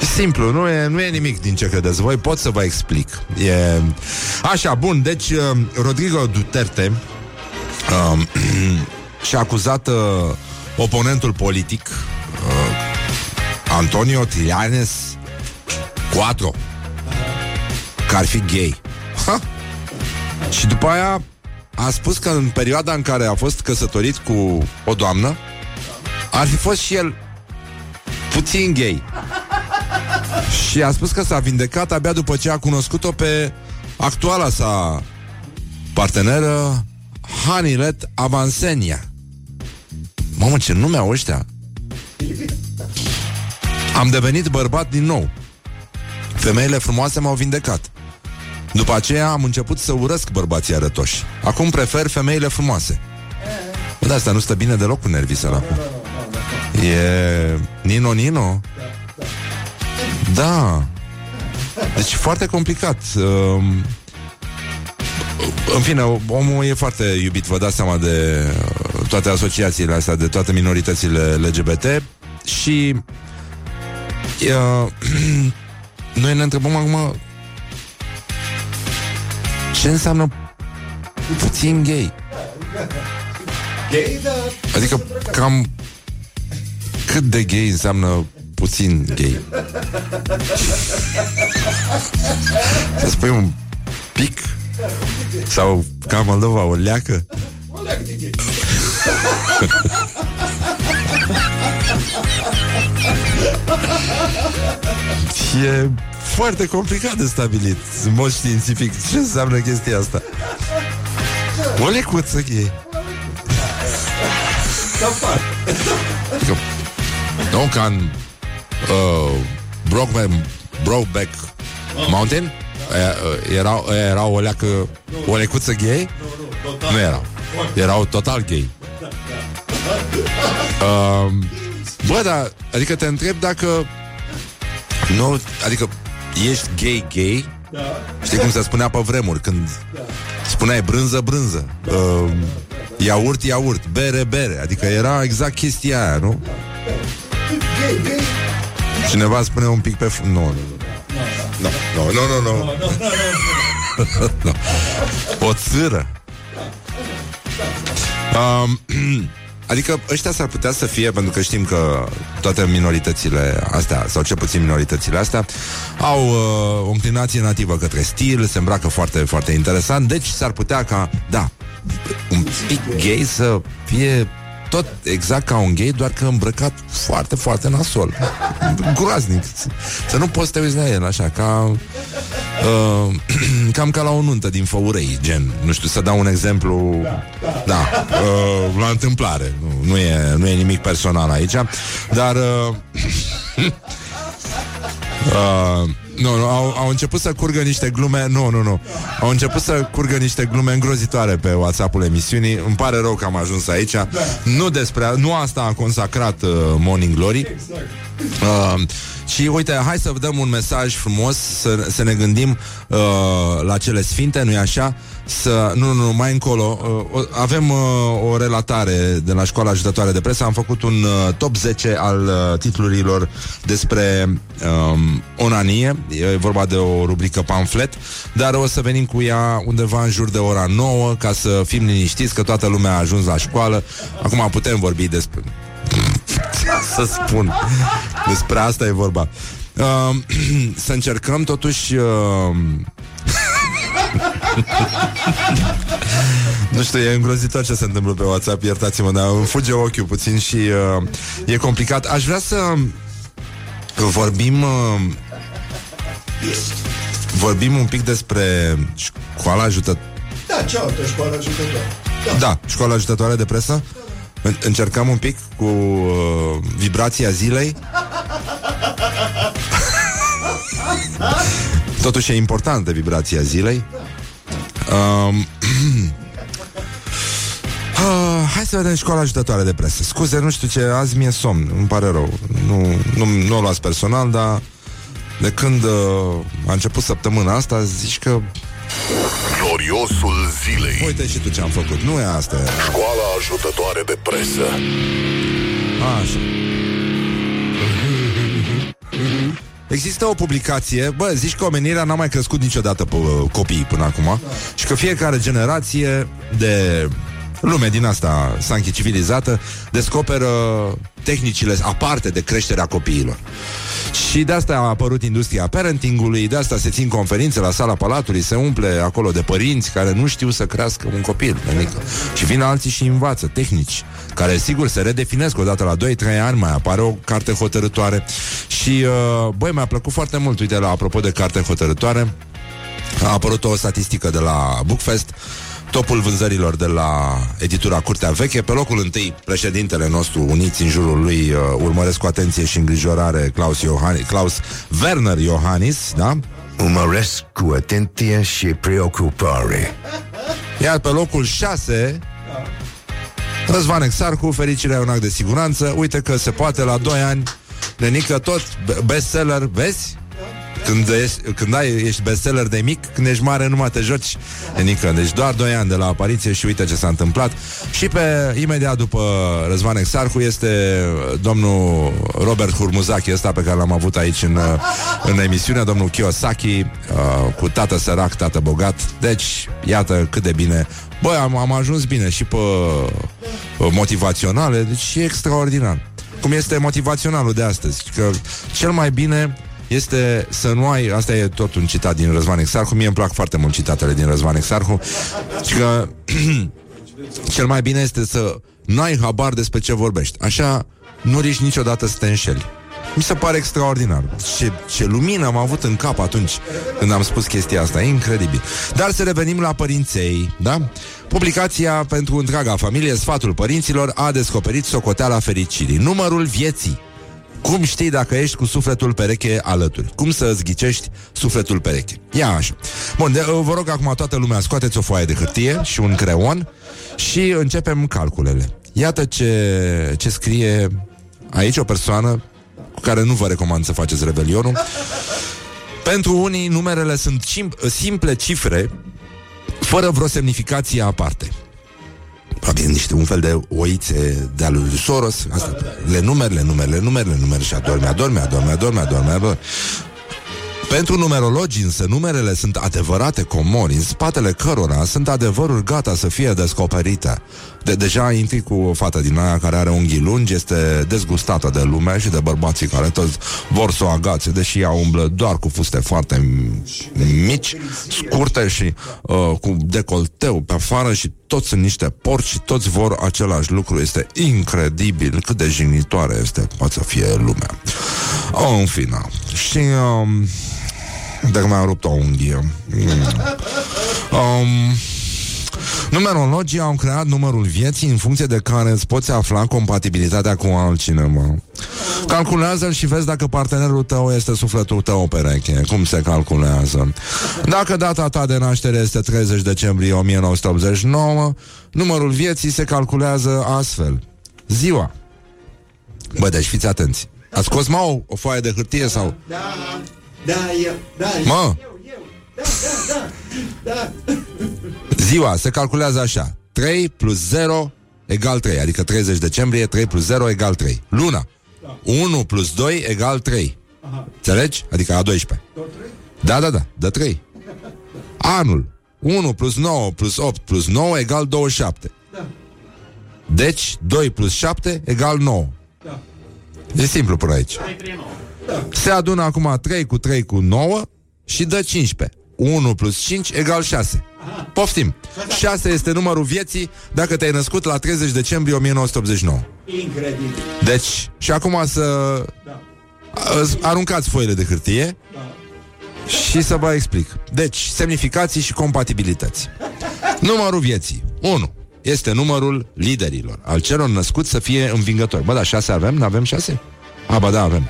E simplu, nu e, nu e nimic din ce credeți voi, pot să vă explic. E... Așa, bun, deci uh, Rodrigo Duterte um, și-a acuzat uh, oponentul politic uh, Antonio Trianes Cuatro că ar fi gay. Ha? Și după aia a spus că în perioada în care a fost căsătorit cu o doamnă ar fi fost și el puțin gay. Și a spus că s-a vindecat abia după ce a cunoscut-o pe actuala sa parteneră Hanilet Avansenia. Mamă, ce nume au ăștia! Am devenit bărbat din nou. Femeile frumoase m-au vindecat. După aceea am început să urăsc bărbații arătoși. Acum prefer femeile frumoase. Bă, dar asta nu stă bine deloc cu nervii săracul. E... Nino Nino? Da. Deci foarte complicat. Um, în fine, omul e foarte iubit, vă dați seama de uh, toate asociațiile astea, de toate minoritățile LGBT și uh, noi ne întrebăm acum ce înseamnă puțin gay. Gay, da. Adică cam cât de gay înseamnă puțin gay. Să spui un pic sau ca Moldova, o leacă? E foarte complicat de stabilit în mod științific ce înseamnă chestia asta. O lecuță gay. Adică, nu ca în uh, Brokeback, Brokeback Mountain uh, erau, erau o leacă o lecuță gay? Nu erau. Erau total gay. Uh, bă, dar, adică te întreb dacă nu, adică ești gay gay? Știi cum se spunea pe vremuri Când spuneai brânză, brânză. Uh, Iaurt, iaurt Bere, bere. Adică era exact chestia aia, nu? Cineva spune un pic pe... F- nu, nu, nu. Nu, nu, nu, nu, nu. Nu. O țâră. Um, Adică ăștia s-ar putea să fie Pentru că știm că toate minoritățile astea Sau cel puțin minoritățile astea Au uh, o înclinație nativă către stil Se îmbracă foarte, foarte interesant Deci s-ar putea ca, da Un pic gay să fie tot exact ca un gay, doar că îmbrăcat foarte, foarte nasol. Groaznic. Să nu poți să te uiți la el așa, ca... Uh, cam ca la o nuntă din Făurei, gen. Nu știu, să dau un exemplu... Da, uh, la întâmplare. Nu, nu, e, nu e nimic personal aici, dar... Uh, uh, Nu, nu, au, au început să curgă niște glume Nu, nu, nu Au început să curgă niște glume îngrozitoare pe WhatsApp-ul emisiunii Îmi pare rău că am ajuns aici da. Nu despre, nu asta a consacrat uh, Morning Glory uh, și uite, hai să dăm un mesaj frumos Să, să ne gândim uh, la cele sfinte, nu-i așa? Să, nu, nu, mai încolo uh, Avem uh, o relatare De la școala ajutătoare de presă. Am făcut un uh, top 10 al uh, titlurilor Despre um, onanie. E vorba de o rubrică pamflet Dar o să venim cu ea undeva în jur de ora 9 Ca să fim liniștiți Că toată lumea a ajuns la școală. Acum putem vorbi despre Să spun Despre asta e vorba uh, Să încercăm totuși uh, nu știu, e îngrozitor ce se întâmplă pe WhatsApp, iertați-mă, dar îmi fuge ochiul puțin și uh, e complicat. Aș vrea să vorbim uh, vorbim un pic despre școala ajutătoare. Da, cealaltă școală ajutătoare. Da. da, școala ajutătoare de presă. În- încercăm un pic cu uh, vibrația zilei. Totuși e importantă vibrația zilei. Um, uh, hai să vedem școala ajutătoare de presă. Scuze, nu știu ce, azi mi-e somn, îmi pare rău. Nu, nu, nu o luați personal, dar de când uh, a început săptămâna asta, zici că Gloriosul zilei. uite și tu ce am făcut. Nu e asta. Școala ajutătoare de presă. Așa. Există o publicație, bă, zici că omenirea n-a mai crescut niciodată pe uh, copiii până acum și că fiecare generație de lume din asta sanchi civilizată descoperă tehnicile aparte de creșterea copiilor. Și de asta a apărut industria parentingului, de asta se țin conferințe la sala palatului, se umple acolo de părinți care nu știu să crească un copil. Adică. Și vin alții și învață tehnici, care sigur se redefinesc odată la 2-3 ani, mai apare o carte hotărătoare. Și, uh, băi, mi-a plăcut foarte mult, uite, la apropo de carte hotărătoare, a apărut o statistică de la Bookfest Topul vânzărilor de la editura Curtea Veche Pe locul întâi, președintele nostru Uniți în jurul lui, uh, urmăresc cu atenție și îngrijorare Klaus, Iohannis, Klaus Werner Iohannis Da? Urmăresc cu atenție și preocupare. Iar pe locul 6 Răzvan Exarcu, fericirea e un act de siguranță Uite că se poate la 2 ani Nenică tot bestseller, vezi? Când, ești, când ai, ești bestseller de mic, când ești mare nu mai te joci Nenică, deci doar 2 ani de la apariție și uite ce s-a întâmplat. Și pe, imediat după Răzvan Exarcu este domnul Robert Hurmuzaki ăsta pe care l-am avut aici în, în emisiune, domnul Kiyosaki uh, cu tată sărac, tată bogat. Deci, iată cât de bine. Băi, am, am ajuns bine și pe uh, motivaționale, deci e extraordinar. Cum este motivaționalul de astăzi că cel mai bine este să nu ai, asta e tot un citat din Răzvan Exarhu, mie îmi plac foarte mult citatele din Răzvan Exarhu, și că cel mai bine este să nu ai habar despre ce vorbești. Așa nu riști niciodată să te înșeli. Mi se pare extraordinar. Ce, ce lumină am avut în cap atunci când am spus chestia asta. E incredibil. Dar să revenim la părinței, da? Publicația pentru întreaga familie, Sfatul Părinților, a descoperit socoteala fericirii. Numărul vieții. Cum știi dacă ești cu sufletul pereche alături? Cum să îți ghicești sufletul pereche? Ia așa. Bun, de, vă rog acum toată lumea, scoateți o foaie de hârtie și un creon și începem calculele. Iată ce, ce scrie aici o persoană cu care nu vă recomand să faceți revelionul. Pentru unii, numerele sunt sim- simple cifre fără vreo semnificație aparte. Probabil niște un fel de oițe de al lui Soros. Asta, Le numeri, le numeri, le numeri, le numeri Și adorme, adorme, adorme, adorme, adorme, adorme. Pentru numerologi însă numerele sunt adevărate comori În spatele cărora sunt adevăruri gata să fie descoperite de, Deja intri cu o fată din aia care are unghii lungi Este dezgustată de lume și de bărbații care toți vor să o agațe Deși ea umblă doar cu fuste foarte mici, scurte și uh, cu decolteu pe afară Și toți sunt niște porci și toți vor același lucru Este incredibil cât de jignitoare este poate să fie lumea oh, În final Și... Um, dacă mi-am rupt o unghie. Mm. Um, Numerologii au creat numărul vieții în funcție de care îți poți afla compatibilitatea cu altcineva. Calculează-l și vezi dacă partenerul tău este sufletul tău pereche. Cum se calculează? Dacă data ta de naștere este 30 decembrie 1989, numărul vieții se calculează astfel. Ziua. Bă, deci fiți atenți. A scos Mau o foaie de hârtie sau... Da, da, eu, da, Mă, eu, eu, da, da, da, da. ziua se calculează așa. 3 plus 0 egal 3, adică 30 decembrie, 3 plus 0 egal 3. Luna. 1 plus 2 egal 3. Înțelegi? Adică a 12. Da, da, da, dă 3. Anul. 1 plus 9 plus 8 plus 9 egal 27. Deci 2 plus 7 egal 9. E simplu până aici. Se adună acum 3 cu 3 cu 9 și dă 15. 1 plus 5 egal 6. Poftim. 6 este numărul vieții dacă te-ai născut la 30 decembrie 1989. Incredibil. Deci, și acum să uh, aruncați foile de hârtie și să vă explic. Deci, semnificații și compatibilități. Numărul vieții. 1. Este numărul liderilor, al celor născuți să fie învingători. Bă, da, 6 avem? Nu avem 6? A, ba da, avem.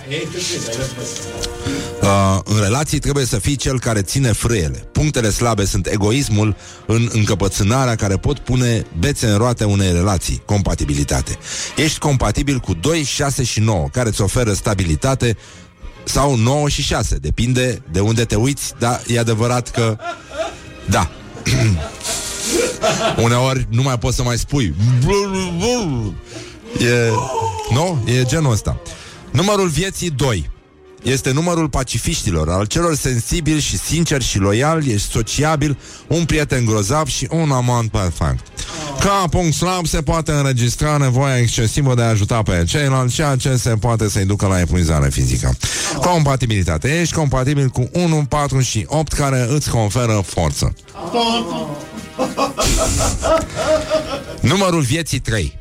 Uh, în relații trebuie să fii cel care ține frâiele. Punctele slabe sunt egoismul în încăpățânarea care pot pune bețe în roate unei relații, compatibilitate. Ești compatibil cu 2, 6 și 9, care îți oferă stabilitate sau 9 și 6, depinde de unde te uiți, dar e adevărat că da. Uneori nu mai poți să mai spui E, nu? E genul ăsta. Numărul vieții 2 este numărul pacifiștilor, al celor sensibili și sinceri și loiali, ești sociabil, un prieten grozav și un amant perfect. Ca punct slab se poate înregistra nevoia excesivă de a ajuta pe ceilalți, ceea ce se poate să-i ducă la epuizare fizică. Compatibilitate. Ești compatibil cu 1, 4 și 8 care îți conferă forță. Numărul vieții 3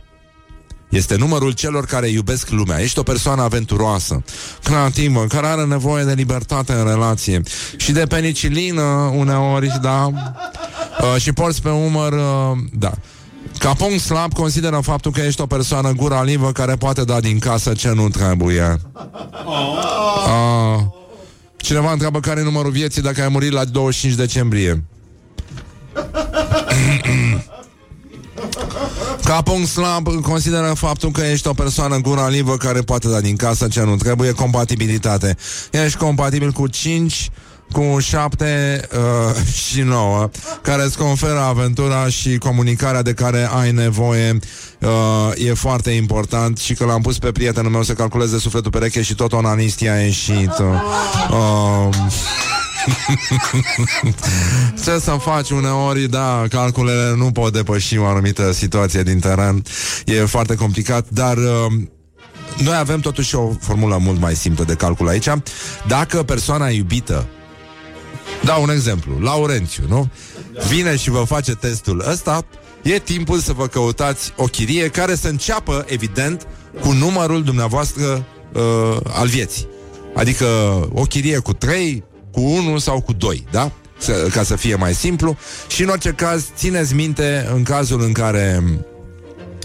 este numărul celor care iubesc lumea. Ești o persoană aventuroasă, creativă, care are nevoie de libertate în relație și de penicilină uneori, da, uh, și porți pe umăr, uh, da. Ca punct slab consideră faptul că ești o persoană gura livă care poate da din casă ce nu trebuie. Uh, cineva întreabă care e numărul vieții dacă ai murit la 25 decembrie. Ca punct slab consideră faptul că ești o persoană gura livă care poate da din casă ce nu trebuie, compatibilitate. Ești compatibil cu 5 cu 7 uh, și 9 care îți conferă aventura și comunicarea de care ai nevoie uh, e foarte important și că l-am pus pe prietenul meu să calculeze sufletul pereche și tot onanistia a ieșit. Uh, Ce să faci uneori, da, calculele nu pot depăși o anumită situație din teren. E foarte complicat, dar... Uh, noi avem totuși o formulă mult mai simplă de calcul aici. Dacă persoana iubită Dau un exemplu, Laurențiu, nu? Vine și vă face testul ăsta E timpul să vă căutați o chirie Care să înceapă, evident, cu numărul dumneavoastră uh, al vieții Adică o chirie cu 3, cu 1 sau cu 2, da? Să, ca să fie mai simplu Și în orice caz, țineți minte În cazul în care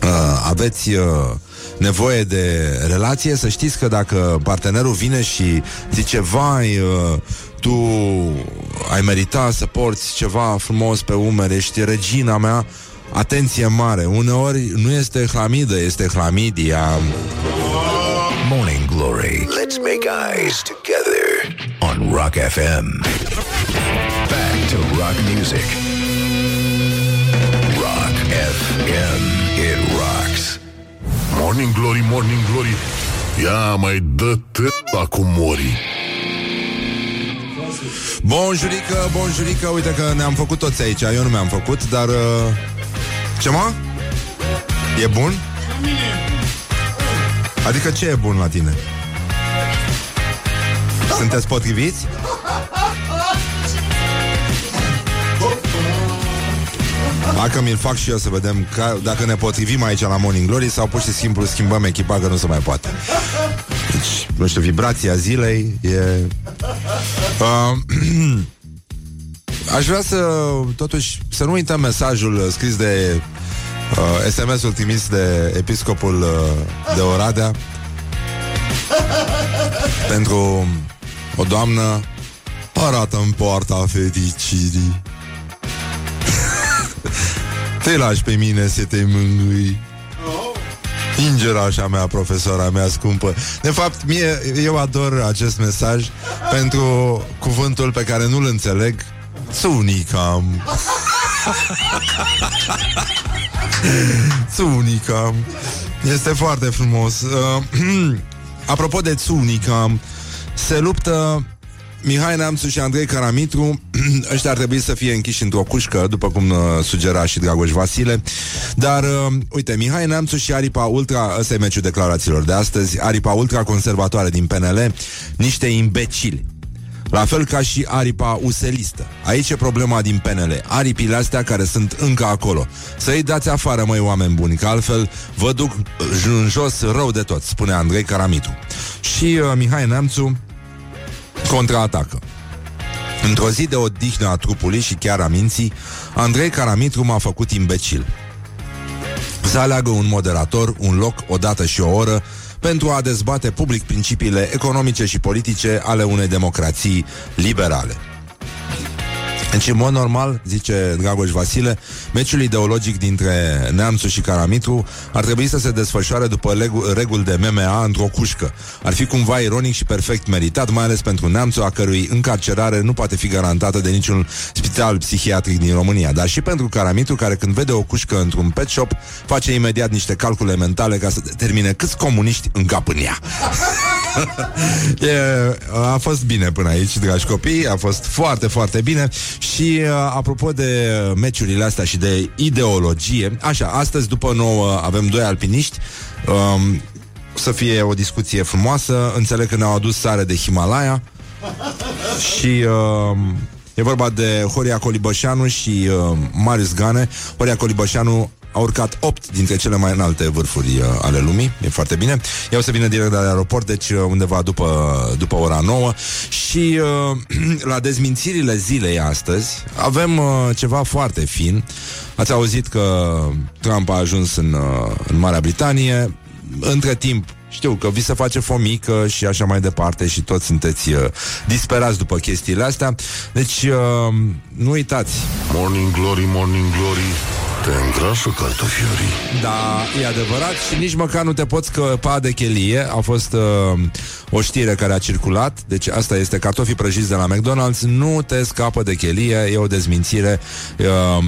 uh, Aveți uh, nevoie de relație Să știți că dacă partenerul vine și zice Vai, uh, tu ai meritat să porți ceva frumos pe umeri Ești regina mea Atenție mare, uneori nu este hlamidă, este hlamidia Morning Glory. Let's make eyes together on Rock FM. Back to rock music. Rock FM. It rocks. Morning Glory, Morning Glory Ia mai dă t- cu mori Bonjurică, bonjurică, uite că ne-am făcut toți aici Eu nu mi-am făcut, dar... Uh... Ce mă? E bun? Adică ce e bun la tine? Sunteți potriviți? Dacă mi-l fac și eu să vedem ca, dacă ne potrivim aici la Morning Glory sau pur și simplu schimbăm echipa că nu se mai poate. Deci, nu știu, vibrația zilei e... Uh, aș vrea să, totuși, să nu uităm mesajul scris de uh, SMS-ul trimis de episcopul uh, de Oradea pentru o doamnă arată în poarta fericirii. te lași pe mine să te mângâi. Ingerașa mea, profesora mea scumpă. De fapt, mie, eu ador acest mesaj Pentru cuvântul pe care nu-l înțeleg. Sunicam. Sunicam. Este foarte frumos. Uh, Apropo de Tsunicam Se luptă Mihai Neamțu și Andrei Caramitru Ăștia ar trebui să fie închiși într-o cușcă După cum uh, sugera și Dragoș Vasile Dar, uh, uite, Mihai Neamțu și Aripa Ultra Ăsta e meciul declarațiilor de astăzi Aripa Ultra conservatoare din PNL Niște imbecili la fel ca și aripa uselistă. Aici e problema din PNL. Aripile astea care sunt încă acolo. Să-i dați afară, măi, oameni buni, că altfel vă duc în jos rău de tot, spune Andrei Caramitu. Și uh, Mihai Neamțu contraatacă. Într-o zi de odihnă a trupului și chiar a minții, Andrei Caramitru m-a făcut imbecil. Să aleagă un moderator, un loc, o dată și o oră, pentru a dezbate public principiile economice și politice ale unei democrații liberale. Deci, în mod normal, zice Dragoș Vasile, meciul ideologic dintre Neamțu și Caramitru ar trebui să se desfășoare după legu- reguli de MMA într-o cușcă. Ar fi cumva ironic și perfect meritat, mai ales pentru Neamțu, a cărui încarcerare nu poate fi garantată de niciun spital psihiatric din România, dar și pentru Caramitru, care când vede o cușcă într-un pet shop, face imediat niște calcule mentale ca să determine câți comuniști încap în ea. E, a fost bine până aici, dragi copii, a fost foarte, foarte bine. Și uh, apropo de meciurile astea și de ideologie, așa, astăzi după nouă avem doi alpiniști, um, să fie o discuție frumoasă, înțeleg că ne-au adus sare de Himalaya. Și um, e vorba de Horia Colibășanu și uh, Marius Gane. Horia Colibășanu a urcat 8 dintre cele mai înalte vârfuri uh, ale lumii, e foarte bine. Ea o să vină direct de la aeroport, deci uh, undeva după, după ora 9 și uh, la dezmințirile zilei astăzi avem uh, ceva foarte fin. Ați auzit că Trump a ajuns în, uh, în Marea Britanie. Între timp, știu că vi se face fomică și așa mai departe și toți sunteți uh, disperați după chestiile astea. Deci, uh, nu uitați. Morning Glory, Morning Glory Te îngrașă cartofiorii Da, e adevărat și nici măcar nu te poți scăpa de chelie. A fost uh, o știre care a circulat, deci asta este cartofii prăjiți de la McDonald's, nu te scapă de chelie, e o dezmințire. Uh,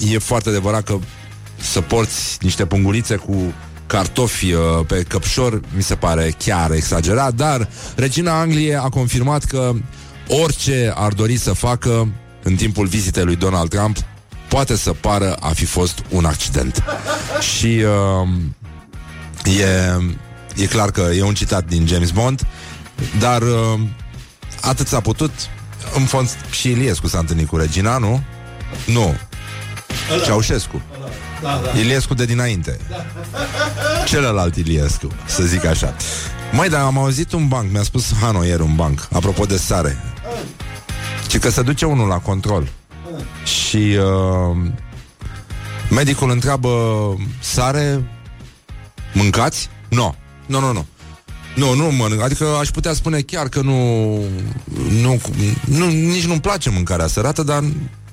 e foarte adevărat că să porți niște pungulițe cu cartofi uh, pe căpșor, mi se pare chiar exagerat, dar regina Angliei a confirmat că orice ar dori să facă în timpul vizitei lui Donald Trump poate să pară a fi fost un accident. Și uh, e, e clar că e un citat din James Bond, dar uh, atât s-a putut. În fond, și Iliescu s-a întâlnit cu regina, nu? Nu. Ceaușescu. Da, da. Iliescu de dinainte. Celălalt Iliescu, să zic așa. Mai dar am auzit un banc, mi-a spus Hano ieri un banc, apropo de sare. Și că se duce unul la control. Și uh, medicul întreabă sare mâncați? Nu. No. Nu, nu, nu. Nu, nu mănânc. Adică aș putea spune chiar că nu, nu, nu nici nu-mi place mâncarea sărată, dar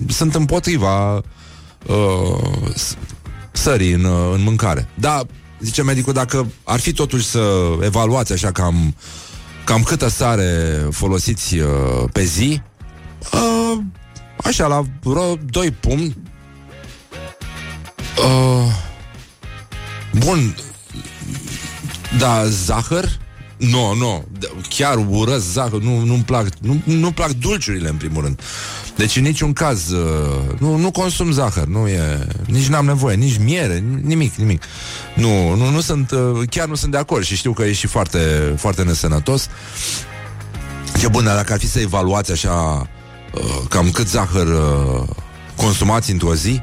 sunt împotriva uh, s- sării în, uh, în mâncare. Da, zice medicul, dacă ar fi totuși să evaluați așa cam, cam câtă sare folosiți uh, pe zi, uh, așa, la vreo 2 pumni, uh, bun, da, zahăr? Nu, nu, d- chiar urăsc zahăr, nu, nu-mi plac, nu, nu plac dulciurile în primul rând. Deci în niciun caz uh, nu, nu consum zahăr, nu e, nici n-am nevoie, nici miere, nimic, nimic. Nu, nu, nu sunt, uh, chiar nu sunt de acord și știu că e și foarte, foarte nesănătos. E bun, dar dacă ar fi să evaluați așa uh, cam cât zahăr uh, consumați într-o zi,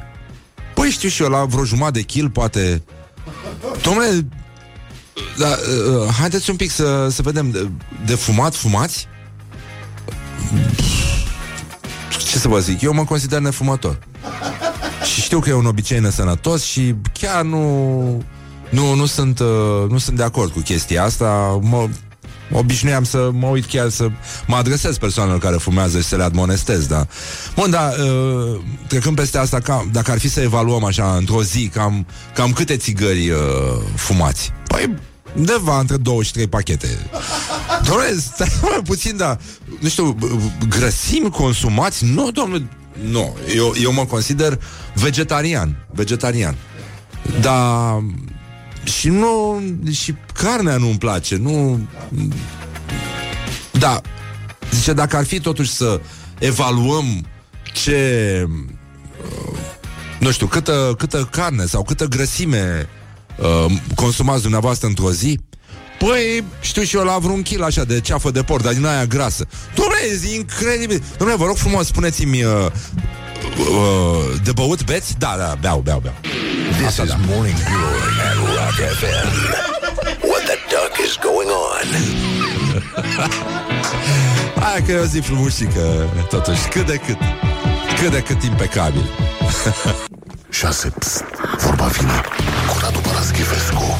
păi știu și eu, la vreo jumătate de kil, poate... Domnule, da, uh, haideți un pic să, să vedem de, de fumat, fumați? Ce să vă zic, eu mă consider nefumător. Și știu că e un obicei nesănătos și chiar nu... Nu, nu sunt, uh, nu sunt de acord cu chestia asta. Mă, obișnuiam să mă uit chiar să mă adresez persoanelor care fumează și să le admonestez, da. Bun, da, uh, trecând peste asta, cam, dacă ar fi să evaluăm așa într-o zi, cam, cam câte țigări uh, fumați? Păi, undeva între două și trei pachete. Doamne, stai mai puțin, da, nu știu, b- b- grăsimi consumați? Nu, domnule, nu. Eu, eu mă consider vegetarian. Vegetarian. Dar și nu și carnea nu-mi place, nu Da. Zice dacă ar fi totuși să evaluăm ce uh, nu știu, câtă, câtă carne sau câtă grăsime uh, consumați dumneavoastră într-o zi, Păi, știu și eu la vreun kil așa de ceafă de porc, dar din aia grasă. Dom'le, e incredibil. Dom'le, vă rog frumos, spuneți-mi uh, uh, de băut beți? Da, da, beau, beau, beau. This Asta is da. Morning Glory at Rock FM. What the duck is going on? Aia că e o zi frumușică, totuși, cât de cât. Cât de cât impecabil. 6. Pst, vorba vine cu Radu Paraschivescu.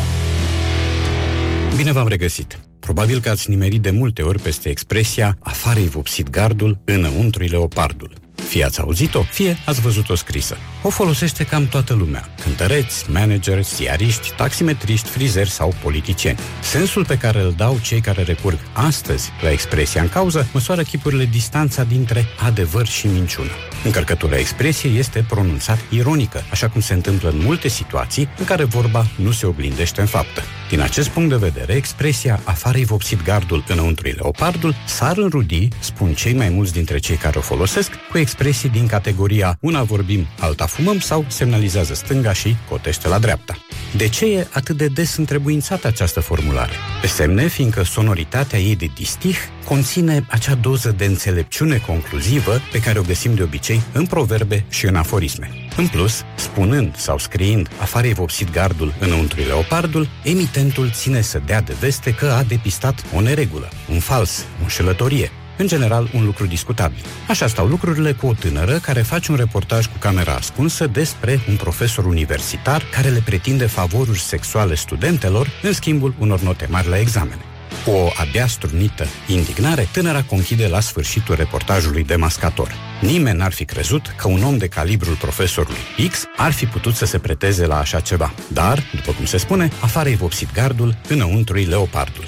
Bine v-am regăsit! Probabil că ați nimerit de multe ori peste expresia afară-i vopsit gardul, înăuntru-i leopardul. Fie ați auzit-o, fie ați văzut-o scrisă. O folosește cam toată lumea. Cântăreți, manageri, ziariști, taximetriști, frizeri sau politicieni. Sensul pe care îl dau cei care recurg astăzi la expresia în cauză măsoară chipurile distanța dintre adevăr și minciună. Încărcătura expresiei este pronunțat ironică, așa cum se întâmplă în multe situații în care vorba nu se oglindește în faptă. Din acest punct de vedere, expresia afară-i vopsit gardul, înăuntru leopardul s-ar înrudi, spun cei mai mulți dintre cei care o folosesc, cu expresii din categoria una vorbim, alta fumăm sau semnalizează stânga și cotește la dreapta. De ce e atât de des întrebuințată această formulare? Pe semne, fiindcă sonoritatea ei de distih conține acea doză de înțelepciune concluzivă pe care o găsim de obicei în proverbe și în aforisme. În plus, spunând sau scriind afară vopsit gardul înăuntru leopardul, emitentul ține să dea de veste că a depistat o neregulă, un fals, o înșelătorie, în general un lucru discutabil. Așa stau lucrurile cu o tânără care face un reportaj cu camera ascunsă despre un profesor universitar care le pretinde favoruri sexuale studentelor în schimbul unor note mari la examene. Cu o abia strunită indignare, tânăra conchide la sfârșitul reportajului demascator. Nimeni n-ar fi crezut că un om de calibrul profesorului X ar fi putut să se preteze la așa ceva. Dar, după cum se spune, afară-i vopsit gardul, înăuntru-i leopardul.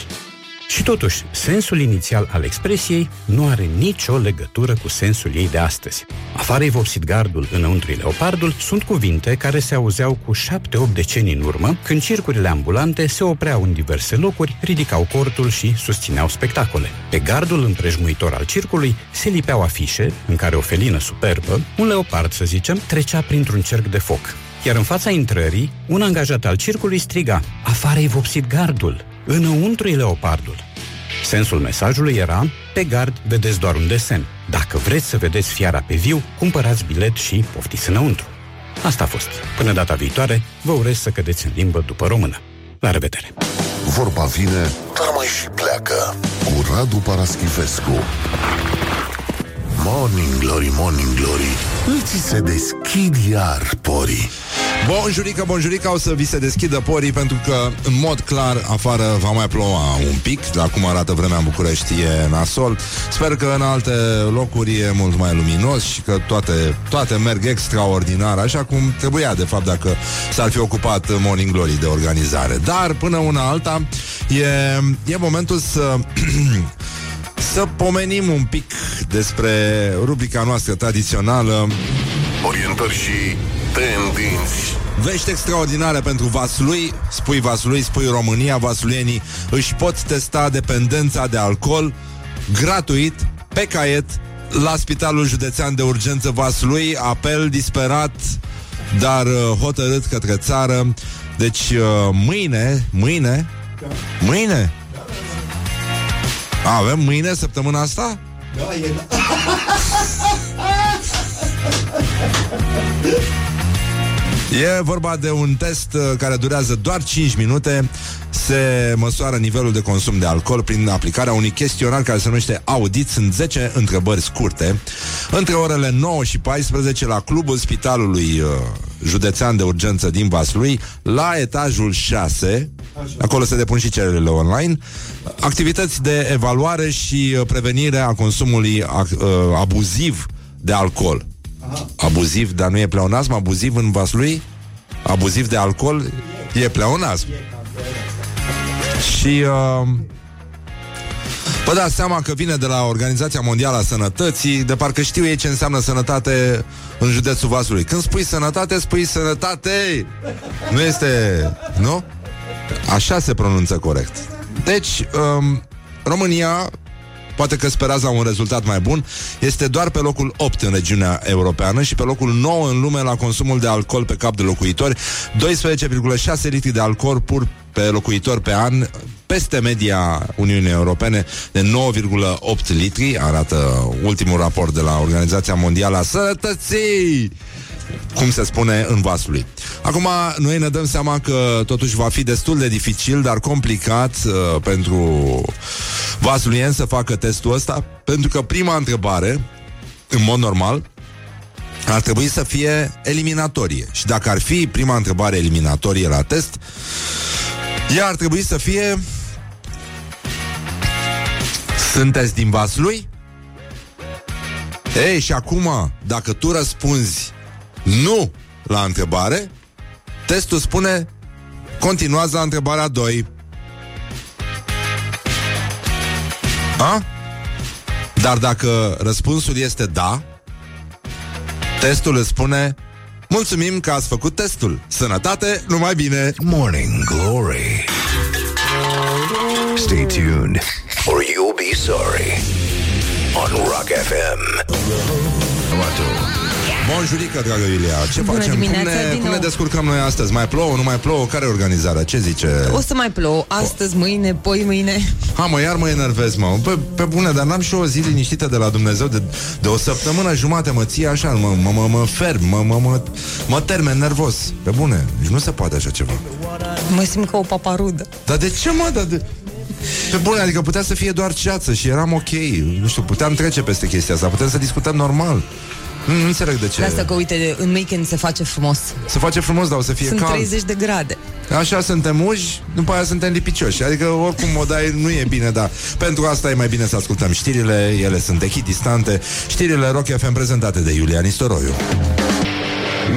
Și totuși, sensul inițial al expresiei nu are nicio legătură cu sensul ei de astăzi. Afară-i vopsit gardul, înăuntru leopardul, sunt cuvinte care se auzeau cu șapte-opt decenii în urmă, când circurile ambulante se opreau în diverse locuri, ridicau cortul și susțineau spectacole. Pe gardul împrejmuitor al circului se lipeau afișe, în care o felină superbă, un leopard, să zicem, trecea printr-un cerc de foc. Iar în fața intrării, un angajat al circului striga, afară-i vopsit gardul, înăuntru e leopardul. Sensul mesajului era, pe gard vedeți doar un desen. Dacă vreți să vedeți fiara pe viu, cumpărați bilet și poftiți înăuntru. Asta a fost. Până data viitoare, vă urez să cădeți în limbă după română. La revedere! Vorba vine, dar mai și pleacă cu Radu Paraschivescu. Morning Glory, Morning Glory Îți se deschid iar porii Bonjurică, bonjurică, o să vi se deschidă porii pentru că, în mod clar, afară va mai ploua un pic, la cum arată vremea în București e nasol. Sper că în alte locuri e mult mai luminos și că toate, toate merg extraordinar, așa cum trebuia, de fapt, dacă s-ar fi ocupat Morning Glory de organizare. Dar, până una alta, e, e momentul să... să pomenim un pic despre rubrica noastră tradițională. Orientări și tendinți. Vești extraordinare pentru Vaslui. Spui Vaslui, spui România Vasluienii își pot testa dependența de alcool Gratuit, pe caiet La Spitalul Județean de Urgență Vaslui. Apel disperat Dar uh, hotărât către țară. Deci uh, mâine Mâine Mâine Avem mâine, săptămâna asta? Da, e... E vorba de un test uh, care durează doar 5 minute Se măsoară nivelul de consum de alcool prin aplicarea unui chestionar care se numește audit. Sunt 10 întrebări scurte. Între orele 9 și 14 la clubul spitalului uh, județean de urgență din Vaslui, la etajul 6, acolo se depun și cererile online, activități de evaluare și uh, prevenire a consumului uh, abuziv de alcool. Abuziv, dar nu e pleonasm, abuziv în Vaslui? Abuziv de alcool e pleonasm. Și uh, Vă dați seama că vine de la Organizația Mondială a Sănătății, de parcă știu ei ce înseamnă sănătate în județul Vaslui. Când spui sănătate, spui sănătate! Nu este... Nu? Așa se pronunță corect. Deci, um, România poate că sperați la un rezultat mai bun, este doar pe locul 8 în regiunea europeană și pe locul 9 în lume la consumul de alcool pe cap de locuitori, 12,6 litri de alcool pur pe locuitor pe an, peste media Uniunii Europene de 9,8 litri, arată ultimul raport de la Organizația Mondială a Sănătății cum se spune în vasului. Acum, noi ne dăm seama că totuși va fi destul de dificil, dar complicat uh, pentru vasulien să facă testul ăsta, pentru că prima întrebare, în mod normal, ar trebui să fie eliminatorie. Și dacă ar fi prima întrebare eliminatorie la test, ea ar trebui să fie Sunteți din Vaslui? Ei, și acum, dacă tu răspunzi nu la întrebare, testul spune continuați la întrebarea 2. A? Dar dacă răspunsul este da, testul îți spune Mulțumim că ați făcut testul. Sănătate, numai bine! Morning Glory. Stay tuned or you'll be sorry on Rock FM. Bonjurică, dragă Iulia, ce Bună facem? Cum dimineața, ne, din cum ne nou. descurcăm noi astăzi? Mai plouă, nu mai plouă? Care e organizarea? Ce zice? O să mai plouă astăzi, mâine, poi mâine. Ha, mă, iar mă enervez, mă. Pe, pe bune, dar n-am și o zi liniștită de la Dumnezeu de, de o săptămână jumate, mă ție așa, mă, mă, mă, mă ferm, mă, mă, mă, mă termen nervos. Pe bune, deci nu se poate așa ceva. Mă simt ca o paparudă. Dar de ce, mă? Dar de... Pe bune, adică putea să fie doar ceață și eram ok. Nu știu, puteam trece peste chestia asta, putem să discutăm normal. Nu, nu înțeleg de ce. De asta că, uite, în weekend se face frumos. Se face frumos, dar o să fie Sunt cald. 30 de grade. Așa suntem uși, după aia suntem lipicioși. Adică oricum o dai nu e bine, dar pentru asta e mai bine să ascultăm știrile, ele sunt echidistante. Știrile Rock FM prezentate de Iulia Nistoroiu.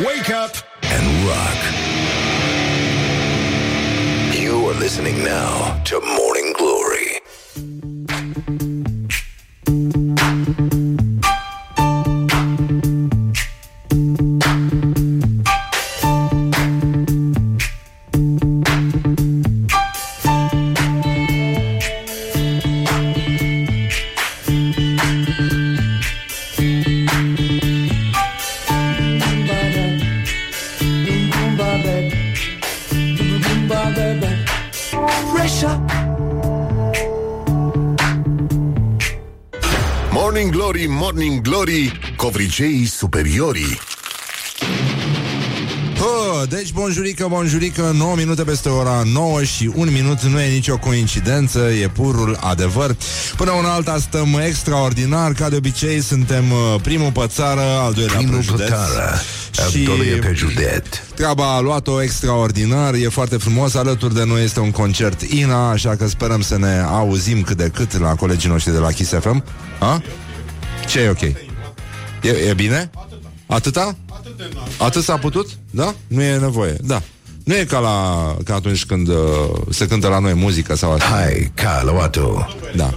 Wake up and rock. You are listening now to Morning Glory. Morning Glory, Morning Glory, covriceii superiorii. Oh, deci, bonjurică, bonjurică, 9 minute peste ora 9 și 1 minut nu e nicio coincidență, e purul adevăr. Până una alta stăm extraordinar, ca de obicei suntem uh, primul pe țară, al doilea Primul pe județ. pe țară, al doilea pe județ. Treaba a luat-o extraordinar, e foarte frumos, alături de noi este un concert INA, așa că sperăm să ne auzim cât de cât la colegii noștri de la Kiss FM. A? Ce e ok? E, e bine? Atâta? Atât s-a putut? Da? Nu e nevoie, da. Nu e ca, la, ca atunci când uh, se cântă la noi muzică sau așa. Hai, Caluatu. Da.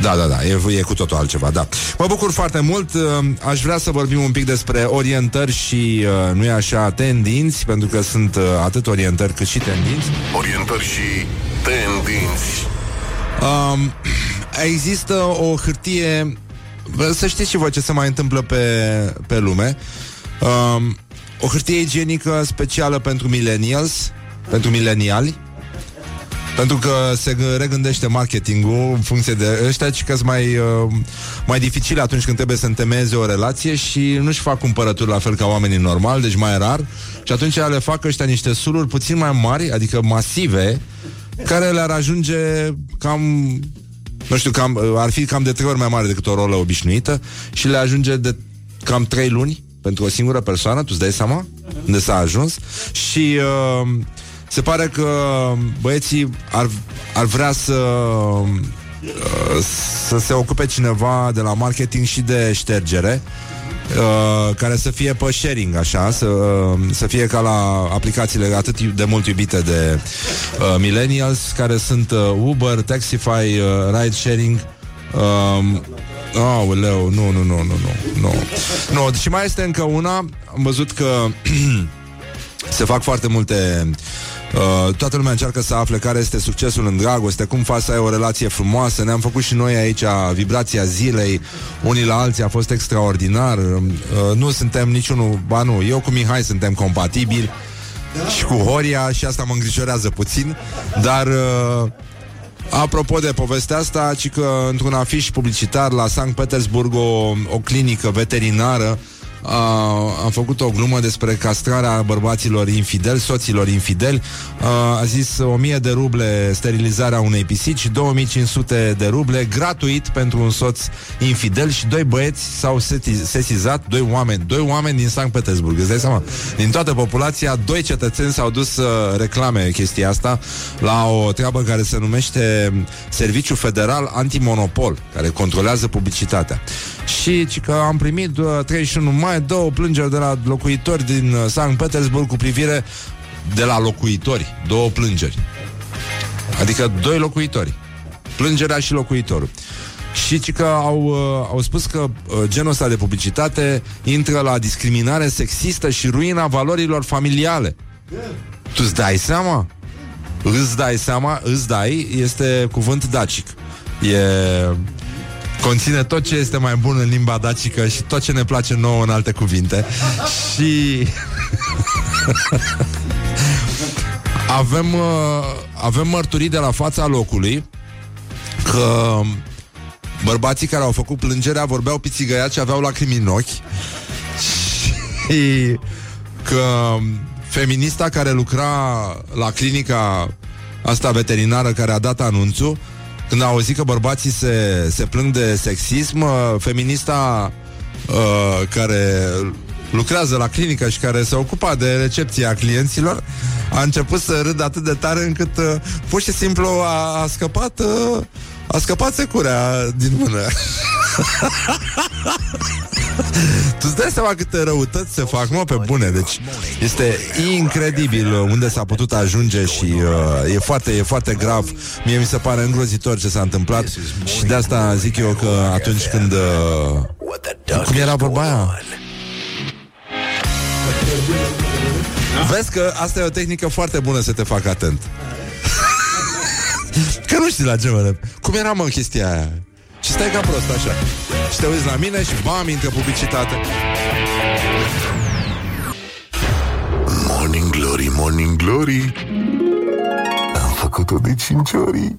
Da, da, da, e, e cu totul altceva, da. Mă bucur foarte mult, uh, aș vrea să vorbim un pic despre orientări și, uh, nu e așa, tendinți, pentru că sunt uh, atât orientări cât și tendinți. Orientări și tendinți. Um, există o hârtie Bă, Să știți și voi ce se mai întâmplă pe, pe lume um, O hârtie igienică specială pentru millennials Pentru mileniali pentru că se g- regândește marketingul în funcție de ăștia, ci că sunt mai, uh, mai dificil atunci când trebuie să întemeieze o relație și nu-și fac cumpărături la fel ca oamenii normali, deci mai rar. Și atunci le fac ăștia niște suluri puțin mai mari, adică masive, care le-ar ajunge cam nu știu, cam, ar fi cam de trei ori mai mare decât o rolă obișnuită și le ajunge de cam trei luni pentru o singură persoană, tu îți dai seama unde s-a ajuns și uh, se pare că băieții ar, ar vrea să uh, să se ocupe cineva de la marketing și de ștergere Uh, care să fie pe sharing, așa, să, uh, să fie ca la aplicațiile atât de mult iubite de uh, millennials, care sunt uh, Uber, Taxify, uh, ride sharing. Um, Oh, leu, nu, nu, nu, nu, nu, nu. Nu, și mai este încă una, am văzut că se fac foarte multe Uh, toată lumea încearcă să afle care este succesul în dragoste, cum faci să ai o relație frumoasă. Ne-am făcut și noi aici vibrația zilei, unii la alții a fost extraordinar. Uh, nu suntem niciunul, ba nu, eu cu Mihai suntem compatibili și cu Horia și asta mă îngrijorează puțin, dar uh, Apropo de povestea asta, ci că într-un afiș publicitar la Sankt Petersburg o, o clinică veterinară a, am făcut o glumă despre castrarea bărbaților infideli, soților infideli. A, a zis 1000 de ruble sterilizarea unei pisici, 2500 de ruble gratuit pentru un soț infidel și doi băieți s-au sesizat, doi oameni, doi oameni din Sankt Petersburg. Îți dai seama? Din toată populația, doi cetățeni s-au dus să reclame chestia asta la o treabă care se numește Serviciu Federal Antimonopol, care controlează publicitatea. Și ci că am primit 31 mai mai două plângeri de la locuitori din uh, Sankt Petersburg cu privire de la locuitori, două plângeri. Adică doi locuitori. Plângerea și locuitorul. Și ci că au, uh, au spus că uh, genul ăsta de publicitate intră la discriminare sexistă și ruina valorilor familiale. Tu îți dai seama? Îți dai seama, îți dai, este cuvânt dacic. E Conține tot ce este mai bun în limba dacică și tot ce ne place nouă în alte cuvinte. și... avem, uh, avem mărturii de la fața locului că bărbații care au făcut plângerea vorbeau pițigăiat și aveau lacrimi în ochi și că feminista care lucra la clinica asta veterinară care a dat anunțul când a auzit că bărbații se, se plâng de sexism, uh, feminista uh, care lucrează la clinică și care se ocupa de recepția clienților, a început să râdă atât de tare încât uh, pur și simplu a, a scăpat uh, a scăpat securea din mână. tu îți dai seama câte răutăți se fac, mă, pe bune. Deci este incredibil unde s-a putut ajunge și uh, e, foarte, e foarte grav. Mie mi se pare îngrozitor ce s-a întâmplat și de asta zic eu că atunci când... Uh, cum era vorba aia? Vezi că asta e o tehnică foarte bună să te facă atent. Că nu știi la ce mă Cum era mă chestia aia? Și stai ca prost așa. Și te uiți la mine și bam, intră publicitate. Morning Glory, Morning Glory. Am făcut-o de 5 ori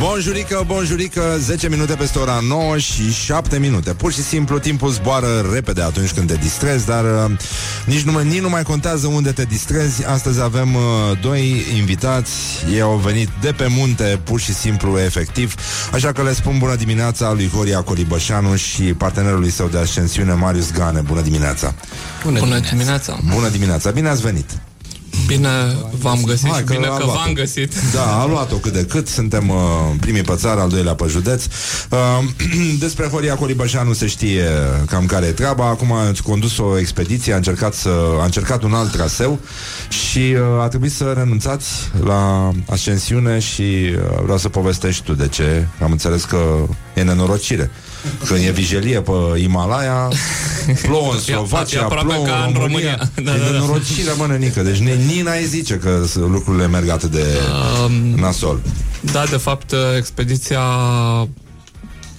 Bonjurică, bonjurică, 10 minute peste ora 9 și 7 minute. Pur și simplu timpul zboară repede atunci când te distrezi, dar uh, nici, nu, nici nu mai contează unde te distrezi. Astăzi avem uh, doi invitați, ei au venit de pe munte, pur și simplu, efectiv. Așa că le spun bună dimineața lui Horia Colibășanu și partenerului său de ascensiune, Marius Gane. Bună dimineața! Bună, bună dimineața! Bună dimineața! Bine ați venit! Bine v-am găsit Hai, și bine că, a v-am luat-o. găsit. Da, a luat-o cât de cât. Suntem uh, primii pe țară, al doilea pe județ. Uh, Despre Horia Colibășanu se știe cam care e treaba. Acum a condus o expediție A încercat, să, a încercat un alt traseu Și uh, a trebuit să renunțați La ascensiune Și uh, vreau să povestești tu de ce. Am înțeles că e nenorocire când e vijelie pe Himalaya Plouă în E- e Slovacia aproape Plouă ca în în România. România. Da, E da, da. nenorocire, mă, nenică. Deci ni- nici n-ai zice că s- lucrurile merg atât de Um, nasol. Da, de fapt, expediția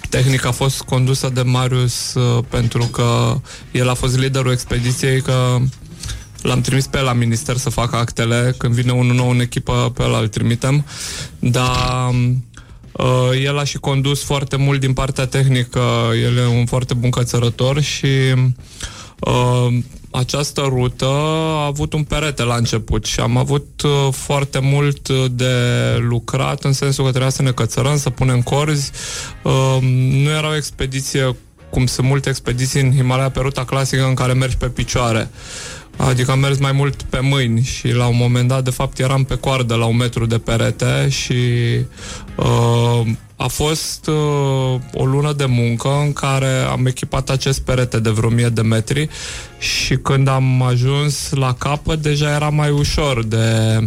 tehnică a fost condusă de Marius uh, pentru că el a fost liderul expediției, că l-am trimis pe el la minister să facă actele, când vine unul nou în echipă, pe el îl trimitem, dar uh, el a și condus foarte mult din partea tehnică, el e un foarte bun cățărător și Uh, această rută a avut un perete la început și am avut uh, foarte mult de lucrat în sensul că trebuia să ne cățărăm, să punem corzi. Uh, nu era o expediție cum sunt multe expediții în Himalaya pe ruta clasică în care mergi pe picioare. Adică am mers mai mult pe mâini și la un moment dat, de fapt, eram pe coardă la un metru de perete și uh, a fost uh, o lună de muncă în care am echipat acest perete de vreo mie de metri și când am ajuns la capăt deja era mai ușor de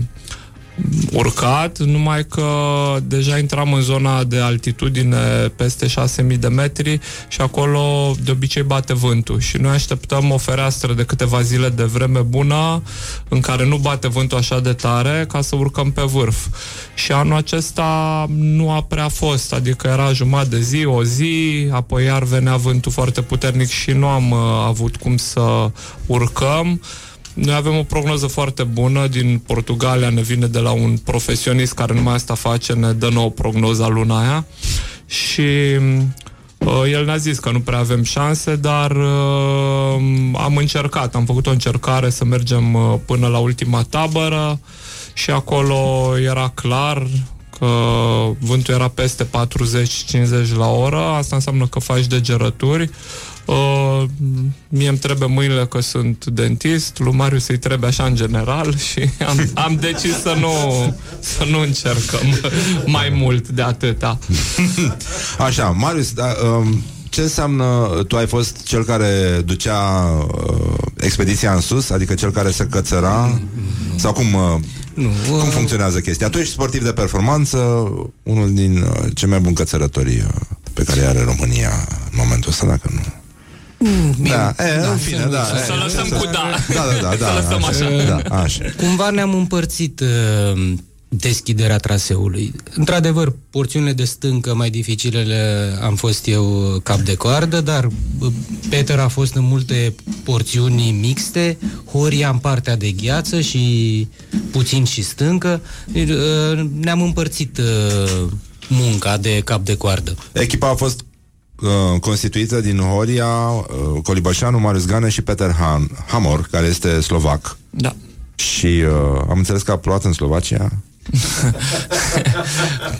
urcat, numai că deja intram în zona de altitudine peste 6000 de metri și acolo de obicei bate vântul și noi așteptăm o fereastră de câteva zile de vreme bună în care nu bate vântul așa de tare ca să urcăm pe vârf. Și anul acesta nu a prea fost, adică era jumătate de zi, o zi, apoi iar venea vântul foarte puternic și nu am uh, avut cum să urcăm. Noi avem o prognoză foarte bună. Din Portugalia, ne vine de la un profesionist care numai asta face, ne dă nouă prognoza luna aia. Și uh, el ne-a zis că nu prea avem șanse, dar uh, am încercat, am făcut o încercare să mergem uh, până la ultima tabără și acolo era clar că vântul era peste 40-50 la oră, asta înseamnă că faci degerături, Uh, mie îmi trebuie mâinile că sunt dentist, lui Marius îi trebuie așa în general și am, am decis să nu, să nu încercăm mai mult de atâta. Așa, Marius, da, um, ce înseamnă, tu ai fost cel care ducea uh, expediția în sus, adică cel care se cățăra, sau cum... Uh, Nu, cum uh, funcționează chestia? Tu ești sportiv de performanță, unul din uh, cei mai buni cățărători uh, pe care are România în momentul ăsta, dacă nu. Bine, Da, e, în fine, să nu- da. Să e, lăsăm cu da. Da, da, da, da. Să lăsăm așa. Da, așa. Cumva ne-am împărțit uh, deschiderea traseului. Într-adevăr, porțiunile de stâncă mai dificilele am fost eu cap de coardă, dar uh, Peter a fost în multe porțiuni mixte, Horia în partea de gheață și puțin și stâncă. Uh, Ne-am împărțit uh, munca de cap de coardă. Echipa a fost uh, constituită din Horia, uh, Colibășanu, Marius Gană și Peter Han, Hamor, care este slovac. Da. Și uh, am înțeles că a plouat în Slovacia.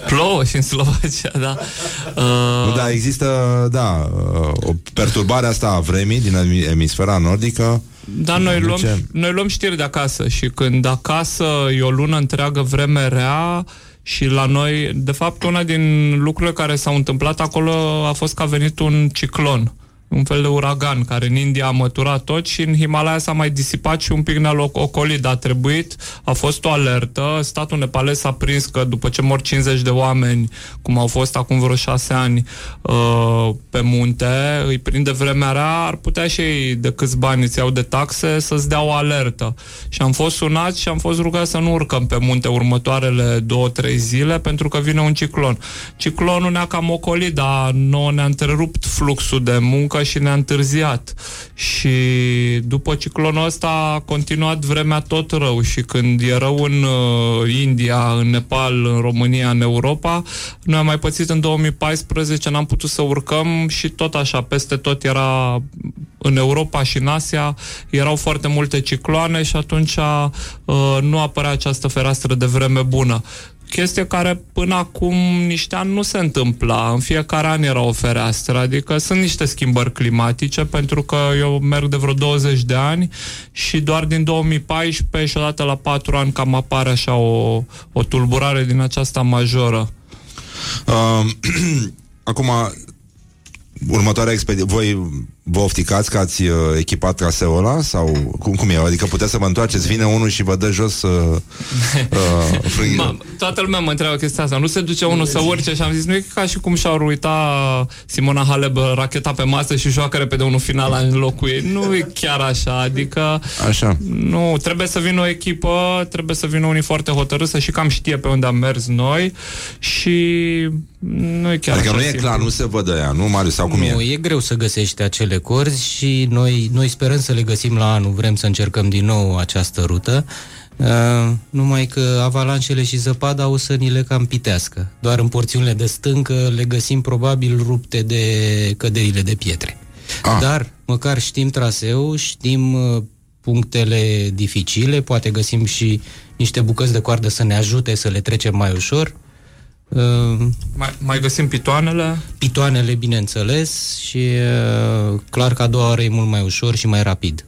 Plouă și în Slovacia, da. Nu, Uh, da, există, da, uh, o perturbare asta a vremii din emi- emisfera nordică. Da, noi Nu luăm, ce? noi luăm știri de acasă și când acasă e o lună întreagă vreme rea și la noi, de fapt, una din lucrurile care s-au întâmplat acolo a fost că a venit un ciclon un fel de uragan care în India a măturat tot și în Himalaya s-a mai disipat și un pic ne-a loc- ocolit, dar a trebuit, a fost o alertă, statul nepalez s-a prins că după ce mor 50 de oameni, cum au fost acum vreo șase ani uh, pe munte, îi prinde vremea rea, ar putea și ei de câți bani îți iau de taxe să-ți dea o alertă. Și am fost sunați și am fost rugați să nu urcăm pe munte următoarele două, trei zile pentru că vine un ciclon. Ciclonul ne-a cam ocolit, dar nouă ne-a întrerupt fluxul de muncă și ne-a întârziat. Și după ciclonul ăsta a continuat vremea tot rău și când e rău în uh, India, în Nepal, în România, în Europa, noi am mai pățit în 2014, n-am putut să urcăm și tot așa, peste tot era în Europa și în Asia erau foarte multe cicloane și atunci uh, nu apărea această fereastră de vreme bună chestie care până acum niște ani nu se întâmpla. În fiecare an era o fereastră, adică sunt niște schimbări climatice, pentru că eu merg de vreo 20 de ani și doar din 2014 și odată la 4 ani cam apare așa o, o tulburare din aceasta majoră. Uh, acum, următoarea expediție, voi vă ofticați că ați uh, echipat traseul ăla? Sau cum, cum e? Adică puteți să vă întoarceți, vine unul și vă dă jos uh, uh, frânghi- Ma, toată lumea mă întreabă chestia asta. Nu se duce unul să urce și am zis, nu e ca și cum și-au uitat Simona Halep racheta pe masă și joacă repede unul final în locul ei. Nu e chiar așa, adică Așa. nu, trebuie să vină o echipă, trebuie să vină unii foarte hotărâți să și cam știe pe unde am mers noi și nu e chiar Adică așa nu e simplu. clar, nu se văd ea, nu, Marius? Sau cum nu, e? e greu să găsești acele corzi și noi, noi sperăm să le găsim la anul, vrem să încercăm din nou această rută, uh, numai că avalanșele și zăpada o să ni le cam pitească. Doar în porțiunile de stâncă le găsim probabil rupte de căderile de pietre. Ah. Dar măcar știm traseu, știm uh, punctele dificile, poate găsim și niște bucăți de coardă să ne ajute să le trecem mai ușor. Uh, mai, mai găsim pitoanele? Pitoanele, bineînțeles, și uh, clar că a doua oră e mult mai ușor și mai rapid.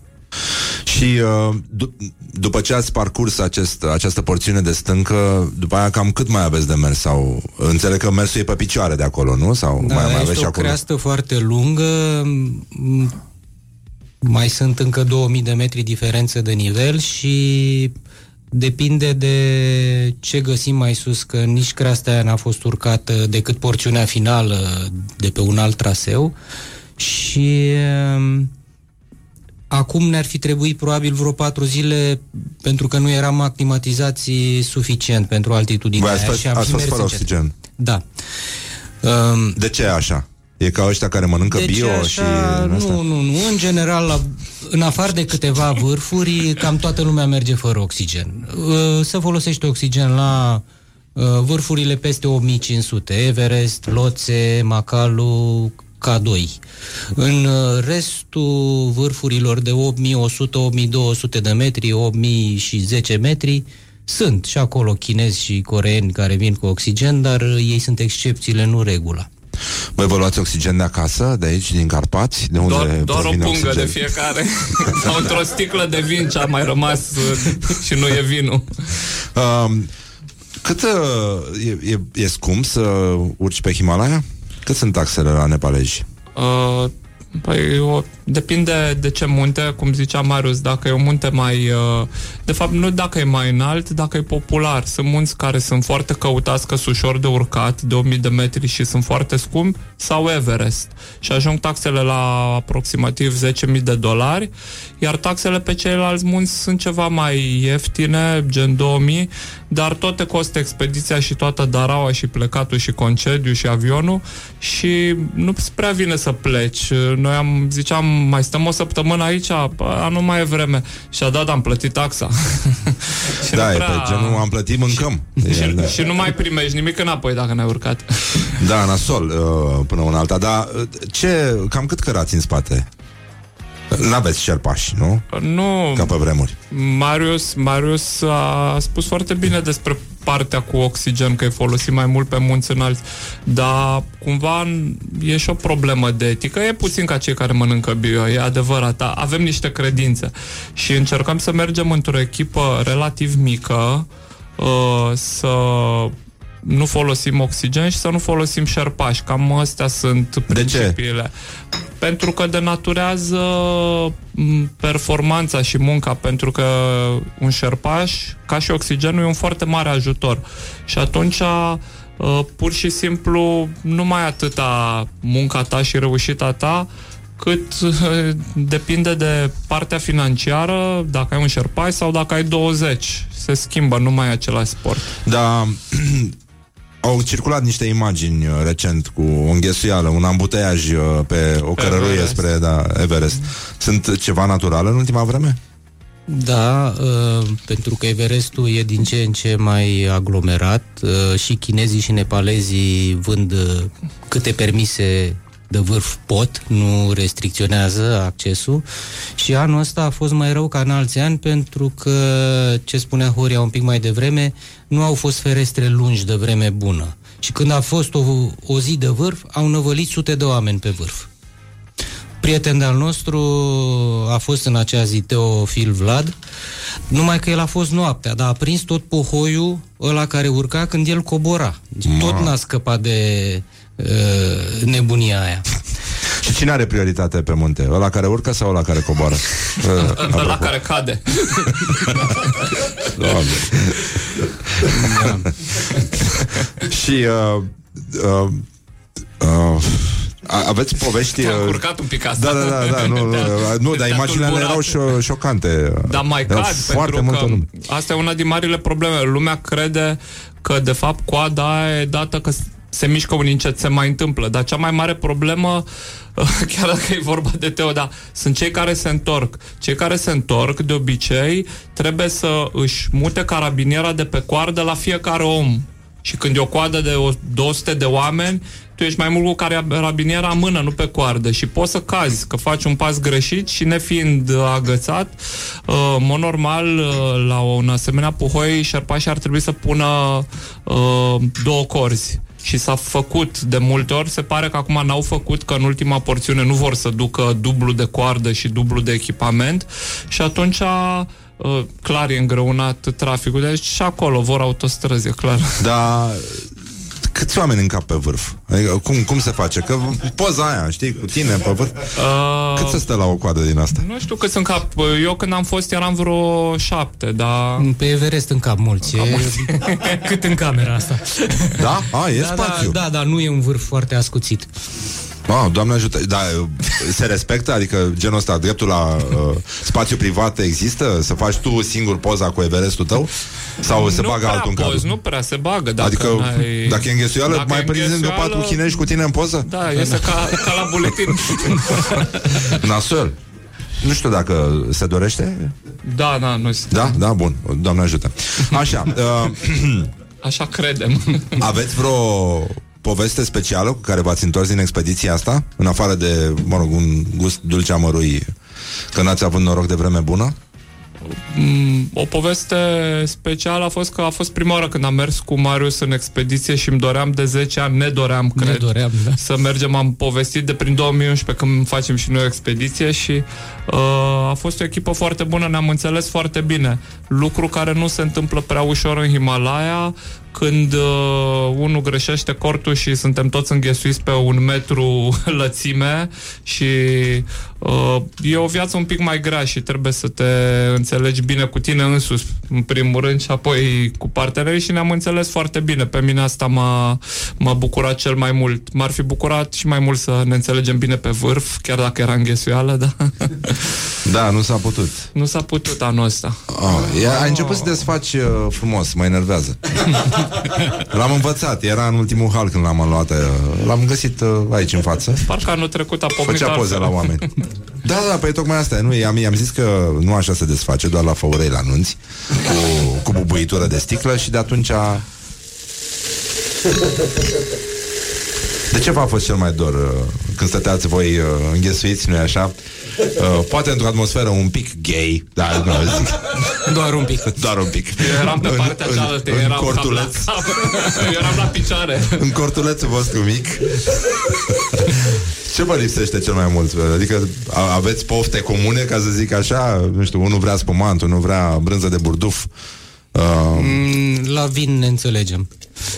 Și uh, d- după ce ați parcurs acest, această porțiune de stâncă, după aia cam cât mai aveți de mers? Sau înțeleg că mersul e pe picioare de acolo, nu? Sau da, mai, mai este aveți și o acolo? creastă foarte lungă, m- mai sunt încă 2000 de metri diferență de nivel și depinde de ce găsim mai sus, că nici creasta aia n-a fost urcată decât porțiunea finală de pe un alt traseu și um, acum ne-ar fi trebuit probabil vreo patru zile pentru că nu eram aclimatizați suficient pentru altitudinea Voi ați aia fost, și am ați și fost mers fără încet. oxigen. Da. Um, De ce e așa? E ca ăștia care mănâncă deci bio așa, și... nu, nu, nu. În general, la, în afară de câteva vârfuri, cam toată lumea merge fără oxigen. Uh, Se folosește oxigen la uh, vârfurile peste 8500, Everest, Loțe, Macalu, K2. În uh, restul vârfurilor de 8100-8200 de metri, 8010 metri, sunt și acolo chinezi și coreeni care vin cu oxigen, dar uh, ei sunt excepțiile, nu regula. Voi vă luați oxigen de acasă, de aici, din Carpați? De unde Doar, doar o provine pungă oxigen? de fiecare Sau într-o sticlă de vin Ce a mai rămas uh, Și nu e vinul Um, cât uh, e, e, e scump să urci pe Himalaya? Cât sunt taxele la nepalezi? Uh, Păi, o, depinde de ce munte, cum zicea Marius, dacă e un munte mai... Uh, de fapt, nu dacă e mai înalt, dacă e popular. Sunt munți care sunt foarte căutați, că sunt ușor de urcat, de 1000 de metri și sunt foarte scumpi, sau Everest. Și ajung taxele la aproximativ 10.000 de dolari, iar taxele pe ceilalți munți sunt ceva mai ieftine, gen 2000, dar tot te costă expediția și toată daraua și plecatul și concediu și avionul și nu prea vine să pleci. Noi am, ziceam, mai stăm o săptămână aici, a, nu mai e vreme. Și a dat, am plătit taxa. și Da, nu e pe genul am plătit, mâncăm. și, E, da. și nu mai primești nimic înapoi dacă n-ai urcat. Da, nasol, uh, până una alta Dar uh, ce, cam cât cărați în spate? N-aveți șerpași, nu? Nu, Ca pe vremuri Marius, Marius a spus foarte bine despre partea cu oxigen, că e folosit mai mult pe munți înalți, dar cumva e și o problemă de etică. E puțin ca cei care mănâncă bio, e adevărat. Da, Avem niște credințe și încercăm să mergem într-o echipă relativ mică, uh, să nu folosim oxigen și să nu folosim șerpași. Cam astea sunt principiile. Pentru că denaturează m, performanța și munca, pentru că un șerpaș, ca și oxigenul, e un foarte mare ajutor. Și atunci uh, pur și simplu nu mai atâta munca ta și reușita ta, cât uh, depinde de partea financiară, dacă ai un șerpaș sau dacă ai 20. Se schimbă, nu mai e același sport. Da, au circulat niște imagini uh, recent cu o înghesuială, un ambuteiaj uh, pe o cărăruie Everest. spre da, Everest. Sunt ceva natural în ultima vreme? Da, uh, pentru că Everestul e din ce în ce mai aglomerat uh, și chinezii și nepalezii vând uh, câte permise de vârf pot, nu restricționează accesul și anul ăsta a fost mai rău ca în alți ani pentru că, ce spunea Horia un pic mai devreme, nu au fost ferestre lungi de vreme bună. Și când a fost o, o zi de vârf, au năvălit sute de oameni pe vârf. Prieten de-al nostru a fost în acea zi Teofil Vlad, numai că el a fost noaptea, dar a prins tot pohoiul ăla care urca când el cobora. Deci Ma. tot n-a scăpat de uh, nebunia aia. Și cine are prioritate pe munte? Ăla care urcă sau ăla care coboară? Uh, Ăla apropo. care cade. Doamne. Și uh, uh, uh, a- aveți povești Te-am uh, curcat un pic asta. Da, da, da, da, nu, nu, Te-a- nu dar te-a imaginile tulburat. erau șo- șocante. Dar mai Erau cad, foarte pentru multă că lume. asta e una din marile probleme. Lumea crede că, de fapt, coada aia e dată că se mișcă un încet, se mai întâmplă. Dar cea mai mare problemă, chiar dacă e vorba de Teo, da, sunt cei care se întorc. Cei care se întorc, de obicei, trebuie să își mute carabiniera de pe coardă la fiecare om Și când e o coadă de o 200 de oameni, tu ești mai mult cu carabiniera în mână, nu pe coardă și poți să cazi, că faci un pas greșit și nefiind uh, agățat, uh, în mod normal, uh, la un asemenea puhoi, șerpașii ar trebui să pună uh, două corzi și s-a făcut de multe ori, se pare că acum n-au făcut, că în ultima porțiune nu vor să ducă dublu de coardă și dublu de echipament. Și atunci uh, clar e îngreunat traficul, deci și acolo vor autostrăzi, e clar. Dar câți oameni în cap pe vârf? Adică, cum, cum se face? Că poza aia, știi, cu tine pe vârf. Uh, Cât să stă la o coadă din asta? Nu știu cât sunt cap. Eu când am fost eram vreo șapte, dar... Pe Everest în cap mulți. E... Cât în camera asta. Da? A, e da, spațiu. Da, da, da, nu e un vârf foarte ascuțit. Wow, doamne ajută. Da, se respectă? Adică genul ăsta, dreptul la uh, spațiu privat există? Să faci tu singur poza cu Everestul tău? Sau se nu bagă prea altul în cadru? pozi, nu prea se bagă. Dacă Adică, n-ai... dacă e înghesuială, Dacă mai e prinzi încă înghesuială- patru chinezi cu tine în poză? Da, este ca, ca la buletin. Nasol. Nu știu dacă se dorește. da, da, nu Da? Da, bun. Doamne ajută. Așa. Uh, Așa credem. aveți vreo poveste specială cu care v-ați întors din expediția asta? În afară de, mă rog, un gust dulce amărui că n-ați avut noroc de vreme bună? Mm, O poveste specială a fost că a fost prima oară când am mers cu Marius în expediție și îmi doream de 10 ani, ne doream, cred, Ne doream, da. să mergem. Am povestit de prin 2011 când facem și noi o expediție și uh, a fost o echipă foarte bună, ne-am înțeles foarte bine. Lucru care nu se întâmplă prea ușor în Himalaya, când uh, unul greșește cortul și suntem toți înghesuiți pe un metru lățime și uh, e o viață un pic mai grea și trebuie să te înțelegi bine cu tine însuși, în primul rând, și apoi cu partenerii și ne-am înțeles foarte bine. Pe mine asta m-a, m-a bucurat cel mai mult. M-ar fi bucurat și mai mult să ne înțelegem bine pe vârf, chiar dacă era înghesuială, da? Da, nu s-a putut. nu s-a putut anul ăsta. Oh, ia, ai început să desfaci uh, frumos, mă enervează. L-am învățat, era în ultimul hal când l-am luat. Uh, l-am găsit uh, aici în față. Parcă anul trecut a pocnit Făcea poze altfel. la oameni. Da, da, păi tocmai asta e. Nu, i-am, i-am zis că nu așa se desface, doar la făurei la nunți, cu, cu bubuitură de sticlă și de atunci... A... De ce v-a fost cel mai dor uh, când stăteați voi uh, înghesuiți, nu-i așa? Uh, poate într-o atmosferă un pic gay, dar nu zic, Doar un pic. doar un pic. Eu eram pe partea în, cealaltă, în, eram în cap cortuleț, la cap. Eu eram la picioare. în cortulețul vostru mic. Ce vă lipsește cel mai mult? Adică a- aveți pofte comune, ca să zic așa? Nu știu, unul vrea spumant, unul vrea brânză de burduf. Uh, Mm, La vin ne înțelegem.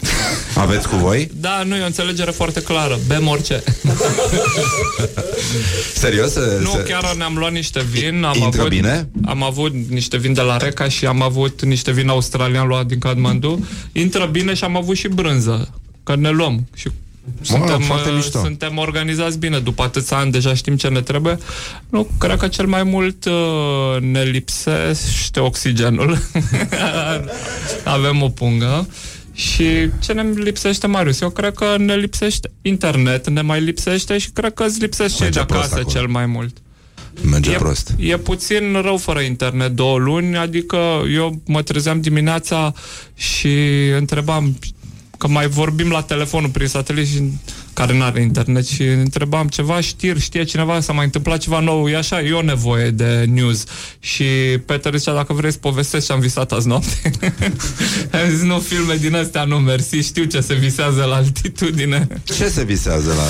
aveți cu voi? Da, nu, e o înțelegere foarte clară. Bem orice. Serios? Se, Nu, se... chiar ne-am luat niște vin. Am Intră avut, bine? Am avut niște vin de la Reca și am avut niște vin australian luat din Kathmandu. Intră bine și am avut și brânză. Că ne luăm. Și suntem, foarte uh, mișto. suntem organizați bine. După atâția ani deja știm ce ne trebuie. Nu, cred că cel mai mult uh, ne lipsește oxigenul. Avem o pungă. Și ce ne lipsește, Marius? Eu cred că ne lipsește internet, ne mai lipsește și cred că îți lipsește cei de Merge prost acasă acolo. cel mai mult. Merge E, prost. e puțin rău fără internet două luni, adică eu mă trezeam dimineața și întrebam că mai vorbim la telefonul prin satelit și care nu are internet și întrebam ceva știri, știe cineva s-a mai întâmplat ceva nou, e așa, e o nevoie de news. Și Peter zicea, dacă vrei să povestesc ce am visat azi noapte. am zis, nu, filme din astea nu, mersi, știu ce se visează la altitudine. Ce se visează la...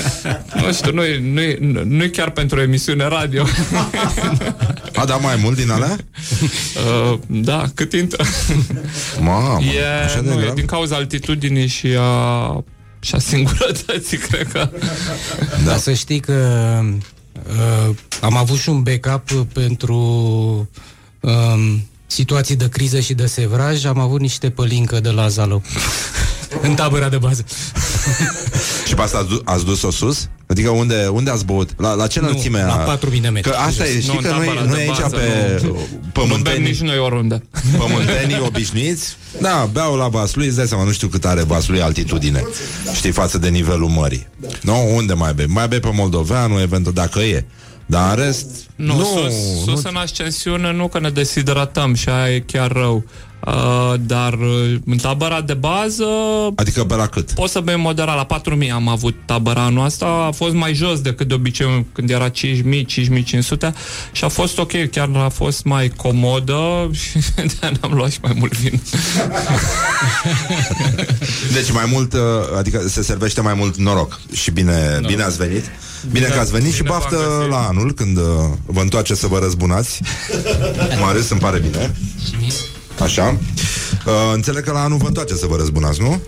nu știu, nu-i, nu-i, nu-i chiar pentru o emisiune radio. A, da, mai mult din alea? Uh, da, cât intră. Mamă, e, așa de nu, e grav? din cauza altitudinii și a, și a singurătății, cred că. Da. Dar să știi că uh, am avut și un backup pentru um, situații de criză și de sevraj. Am avut niște pălincă de la Zalău. în tabăra de bază. Și pe asta ați du- ați dus-o sus? Adică unde, unde ați băut? La, la ce Nu, înălțime? la a- 4000 de metri, Că asta jos. e, știi Nu, că în noi, tabăra noi de aici bază, pe Nu bem pământeni, nici noi oriunde. pământenii obișnuiți, da, beau la Vaslui, îți dai seama, nu știu cât are Vaslui altitudine, știi, față de nivelul mării. Nu, unde mai bei? Mai bei pe Moldoveanu, eventual, dacă e. Dar în rest, Nu, nu, sus, sus nu în ascensiune nu că ne deshidratăm și aia e chiar rău. Uh, dar uh, în tabăra de bază Adică pe la cât? poți să bei moderat. La 4.000 am avut tabăra anul asta. A fost mai jos decât de obicei când era 5.000, 5.500 și a fost ok. Chiar a fost mai comodă și de am luat și mai mult vin. Deci mai mult, uh, adică se servește mai mult noroc Și bine, bine ați venit Bine că ați venit și Bine v-am baftă găsit. la anul Când uh, vă întoarce să vă răzbunați Marius, îmi pare bine Așa uh, Înțeleg că la anul vă întoarce să vă răzbunați, nu?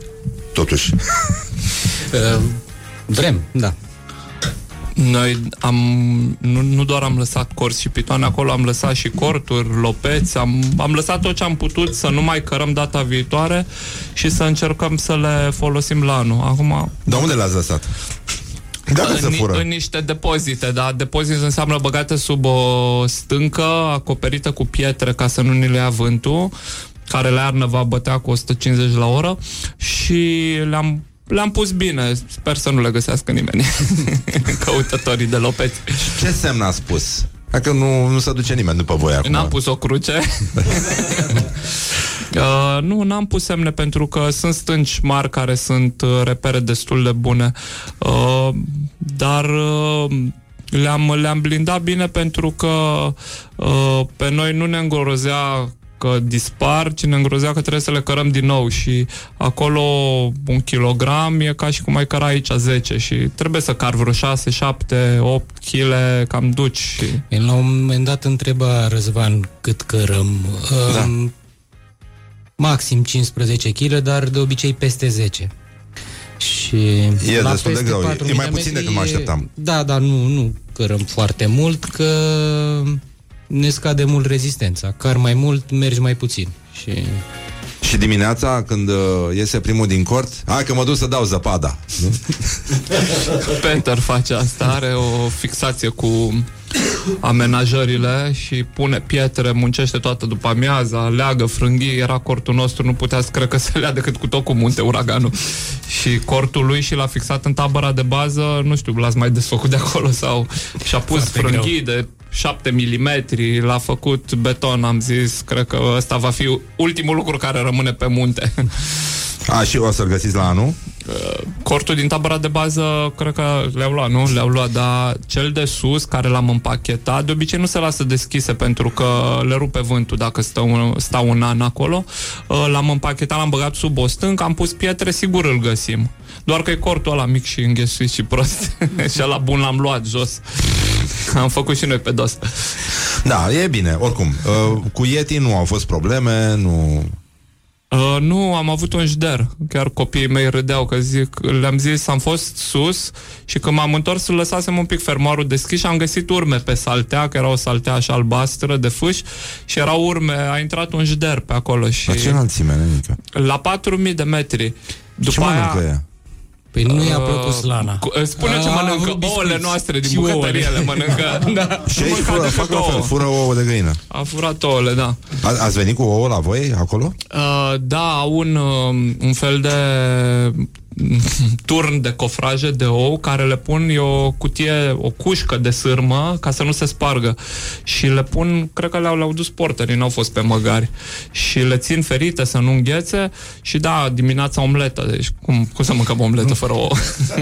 Totuși Uh, vrem, da. Noi am, nu, nu doar am lăsat corți și pitoane acolo, am lăsat și corturi, lopeți, am, am lăsat tot ce am putut să nu mai cărăm data viitoare și să încercăm să le folosim la anul. Acum, Dar unde le-ați lăsat? Dacă se în, fură. în niște depozite, da, depozit înseamnă băgate sub o stâncă acoperită cu pietre ca să nu ni le ia vântul, care la iarnă va bătea cu 150 la oră și le-am le-am pus bine, sper să nu le găsească nimeni. Căutătorii de lopeți. Ce semn a spus? Dacă nu, nu se duce nimeni după voi acum. N-am pus o cruce uh, Nu, n-am pus semne pentru că sunt stânci mari care sunt uh, repere destul de bune uh, Dar uh, le-am, le-am blindat bine pentru că uh, pe noi nu ne îngrozea că dispar, ci ne îngrozea că trebuie să le cărăm din nou și acolo un kilogram e ca și cum ai căra aici 10 și trebuie să car vreo 6, 7, 8 kg, cam duci și El la un moment dat întreba Răzvan cât cărăm. Da. Um, maxim 15 kg, dar de obicei peste 10. Și E la destul de peste greu. E 4.000 mai de puțin metri decât mă așteptam. Da, dar nu, nu cărăm foarte mult, că ne scade mult rezistența. Car mai mult, mergi mai puțin. Și Și dimineața când uh, iese primul din cort Hai că mă duc să dau zăpada nu? Peter face asta, are o fixație cu amenajările și pune pietre, muncește toată după amiaza, leagă frânghii, era cortul nostru, nu putea să cred că se lea decât cu tot cu munte uraganul. Și cortul lui și l-a fixat în tabăra de bază, nu știu, l-ați mai desfăcut de acolo sau și-a pus Foarte frânghii de 7 mm, l-a făcut beton, am zis, cred că ăsta va fi ultimul lucru care rămâne pe munte. A, și o să-l găsiți la anul Cortul din tabăra de bază, cred că le-au luat, nu? Le-au luat, dar cel de sus, care l-am împachetat, de obicei nu se lasă deschise pentru că le rupe vântul dacă stă un, stau un an acolo. Uh, L-am împachetat, l-am băgat sub o stâncă, am pus pietre, sigur îl găsim. Doar că e cortul ăla mic și înghesuit și prost. și ăla bun l-am luat jos. Am făcut și noi pe dos. Da, e bine, oricum uh, Cu Yeti nu au fost probleme Nu... Uh, nu, am avut un jder. Chiar copiii mei râdeau că zic, le-am zis, am fost sus și când m-am întors lăsasem un pic fermoarul deschis și am găsit urme pe saltea, că era o saltea așa albastră de fâș și erau urme, a intrat un jder pe acolo și La ce înălțime, nenică? la 4000 de metri. După Ce mănâncă aia, ea? Păi nu i-a Uh, plăcut slana. cu- Spune ce A mănâncă avut biscuiți. ouăle noastre din Și bucătărie ouăle. le mănâncă. da. Și aici Mânca fură, decât fac la fel, ouă. fură ouă de găină A furat ouăle, da. A, Ați venit cu ouă la voi acolo? Uh, da, au un, uh, un fel de turn de cofraje de ou care le pun e o cutie, o cușcă de sârmă ca să nu se spargă și le pun, cred că le-au, le-au dus porterii, n-au fost pe măgari și le țin ferite să nu înghețe și da, dimineața omletă, deci cum, cum să mâncăm omletă fără ouă?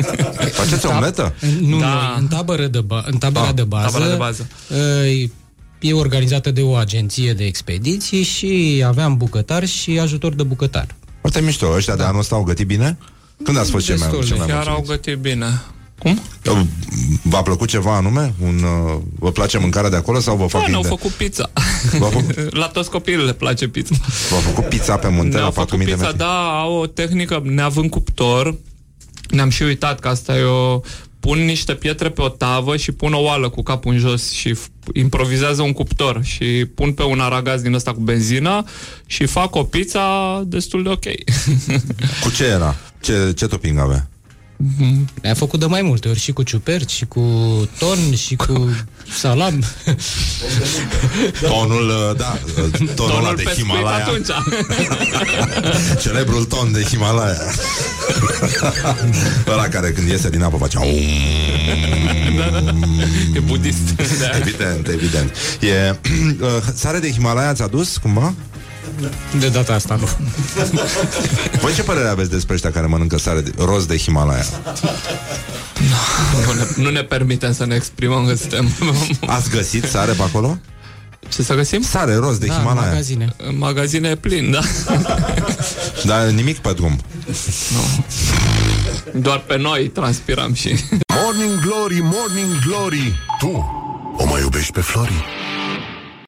Faceți omletă? Nu, Da. noi, în tabără de, ba- în tabăra Ah, de bază, tabăra de bază. uh, e organizată de o agenție de expediții și aveam bucătar și ajutor de bucătar. Foarte mișto, ăștia de anul ăsta au gătit bine? Când ați fost cel mai, Destul de cel mai Chiar au mulțumiți? gătit bine. Cum? Uh, V-a plăcut ceva anume? Un, uh, vă place mâncarea de acolo sau vă fac Da, ne-au bine? făcut pizza. V-a făcut, La toți copiii le place pizza. v-a făcut pizza pe munte la Ne-au făcut 4000 de pizza, metri? da, au o tehnică, neavând cuptor, ne-am și uitat că asta e o... Pun niște pietre pe o tavă și pun o oală cu capul în jos și f- improvizează un cuptor și pun pe un aragaz din ăsta cu benzină și fac o pizza destul de ok. Cu ce era? Ce, ce topping avea? Ne-a făcut de mai multe ori și cu ciuperci, și cu ton, și cu salam. Tonul, uh, da, uh, tonul, ăla Tonul de pescuit Himalaya. atunci. Celebrul ton de Himalaya. Ăla care când iese din apă face aum. e budist. Da. Evident, evident. E, uh, sare de Himalaya ți-a dus cumva? De data asta nu. Voi ce părere aveți despre ăștia care mănâncă sare de, roz de Himalaya? Nu ne, nu ne permitem să ne exprimăm că suntem... Ați găsit sare pe acolo? Ce să găsim? Sare roz de Da, în Himalaya. magazine. În magazine e plin, da. Dar nimic pe drum. Doar pe noi transpiram și... Morning Glory, Morning Glory Tu o mai iubești pe Flori?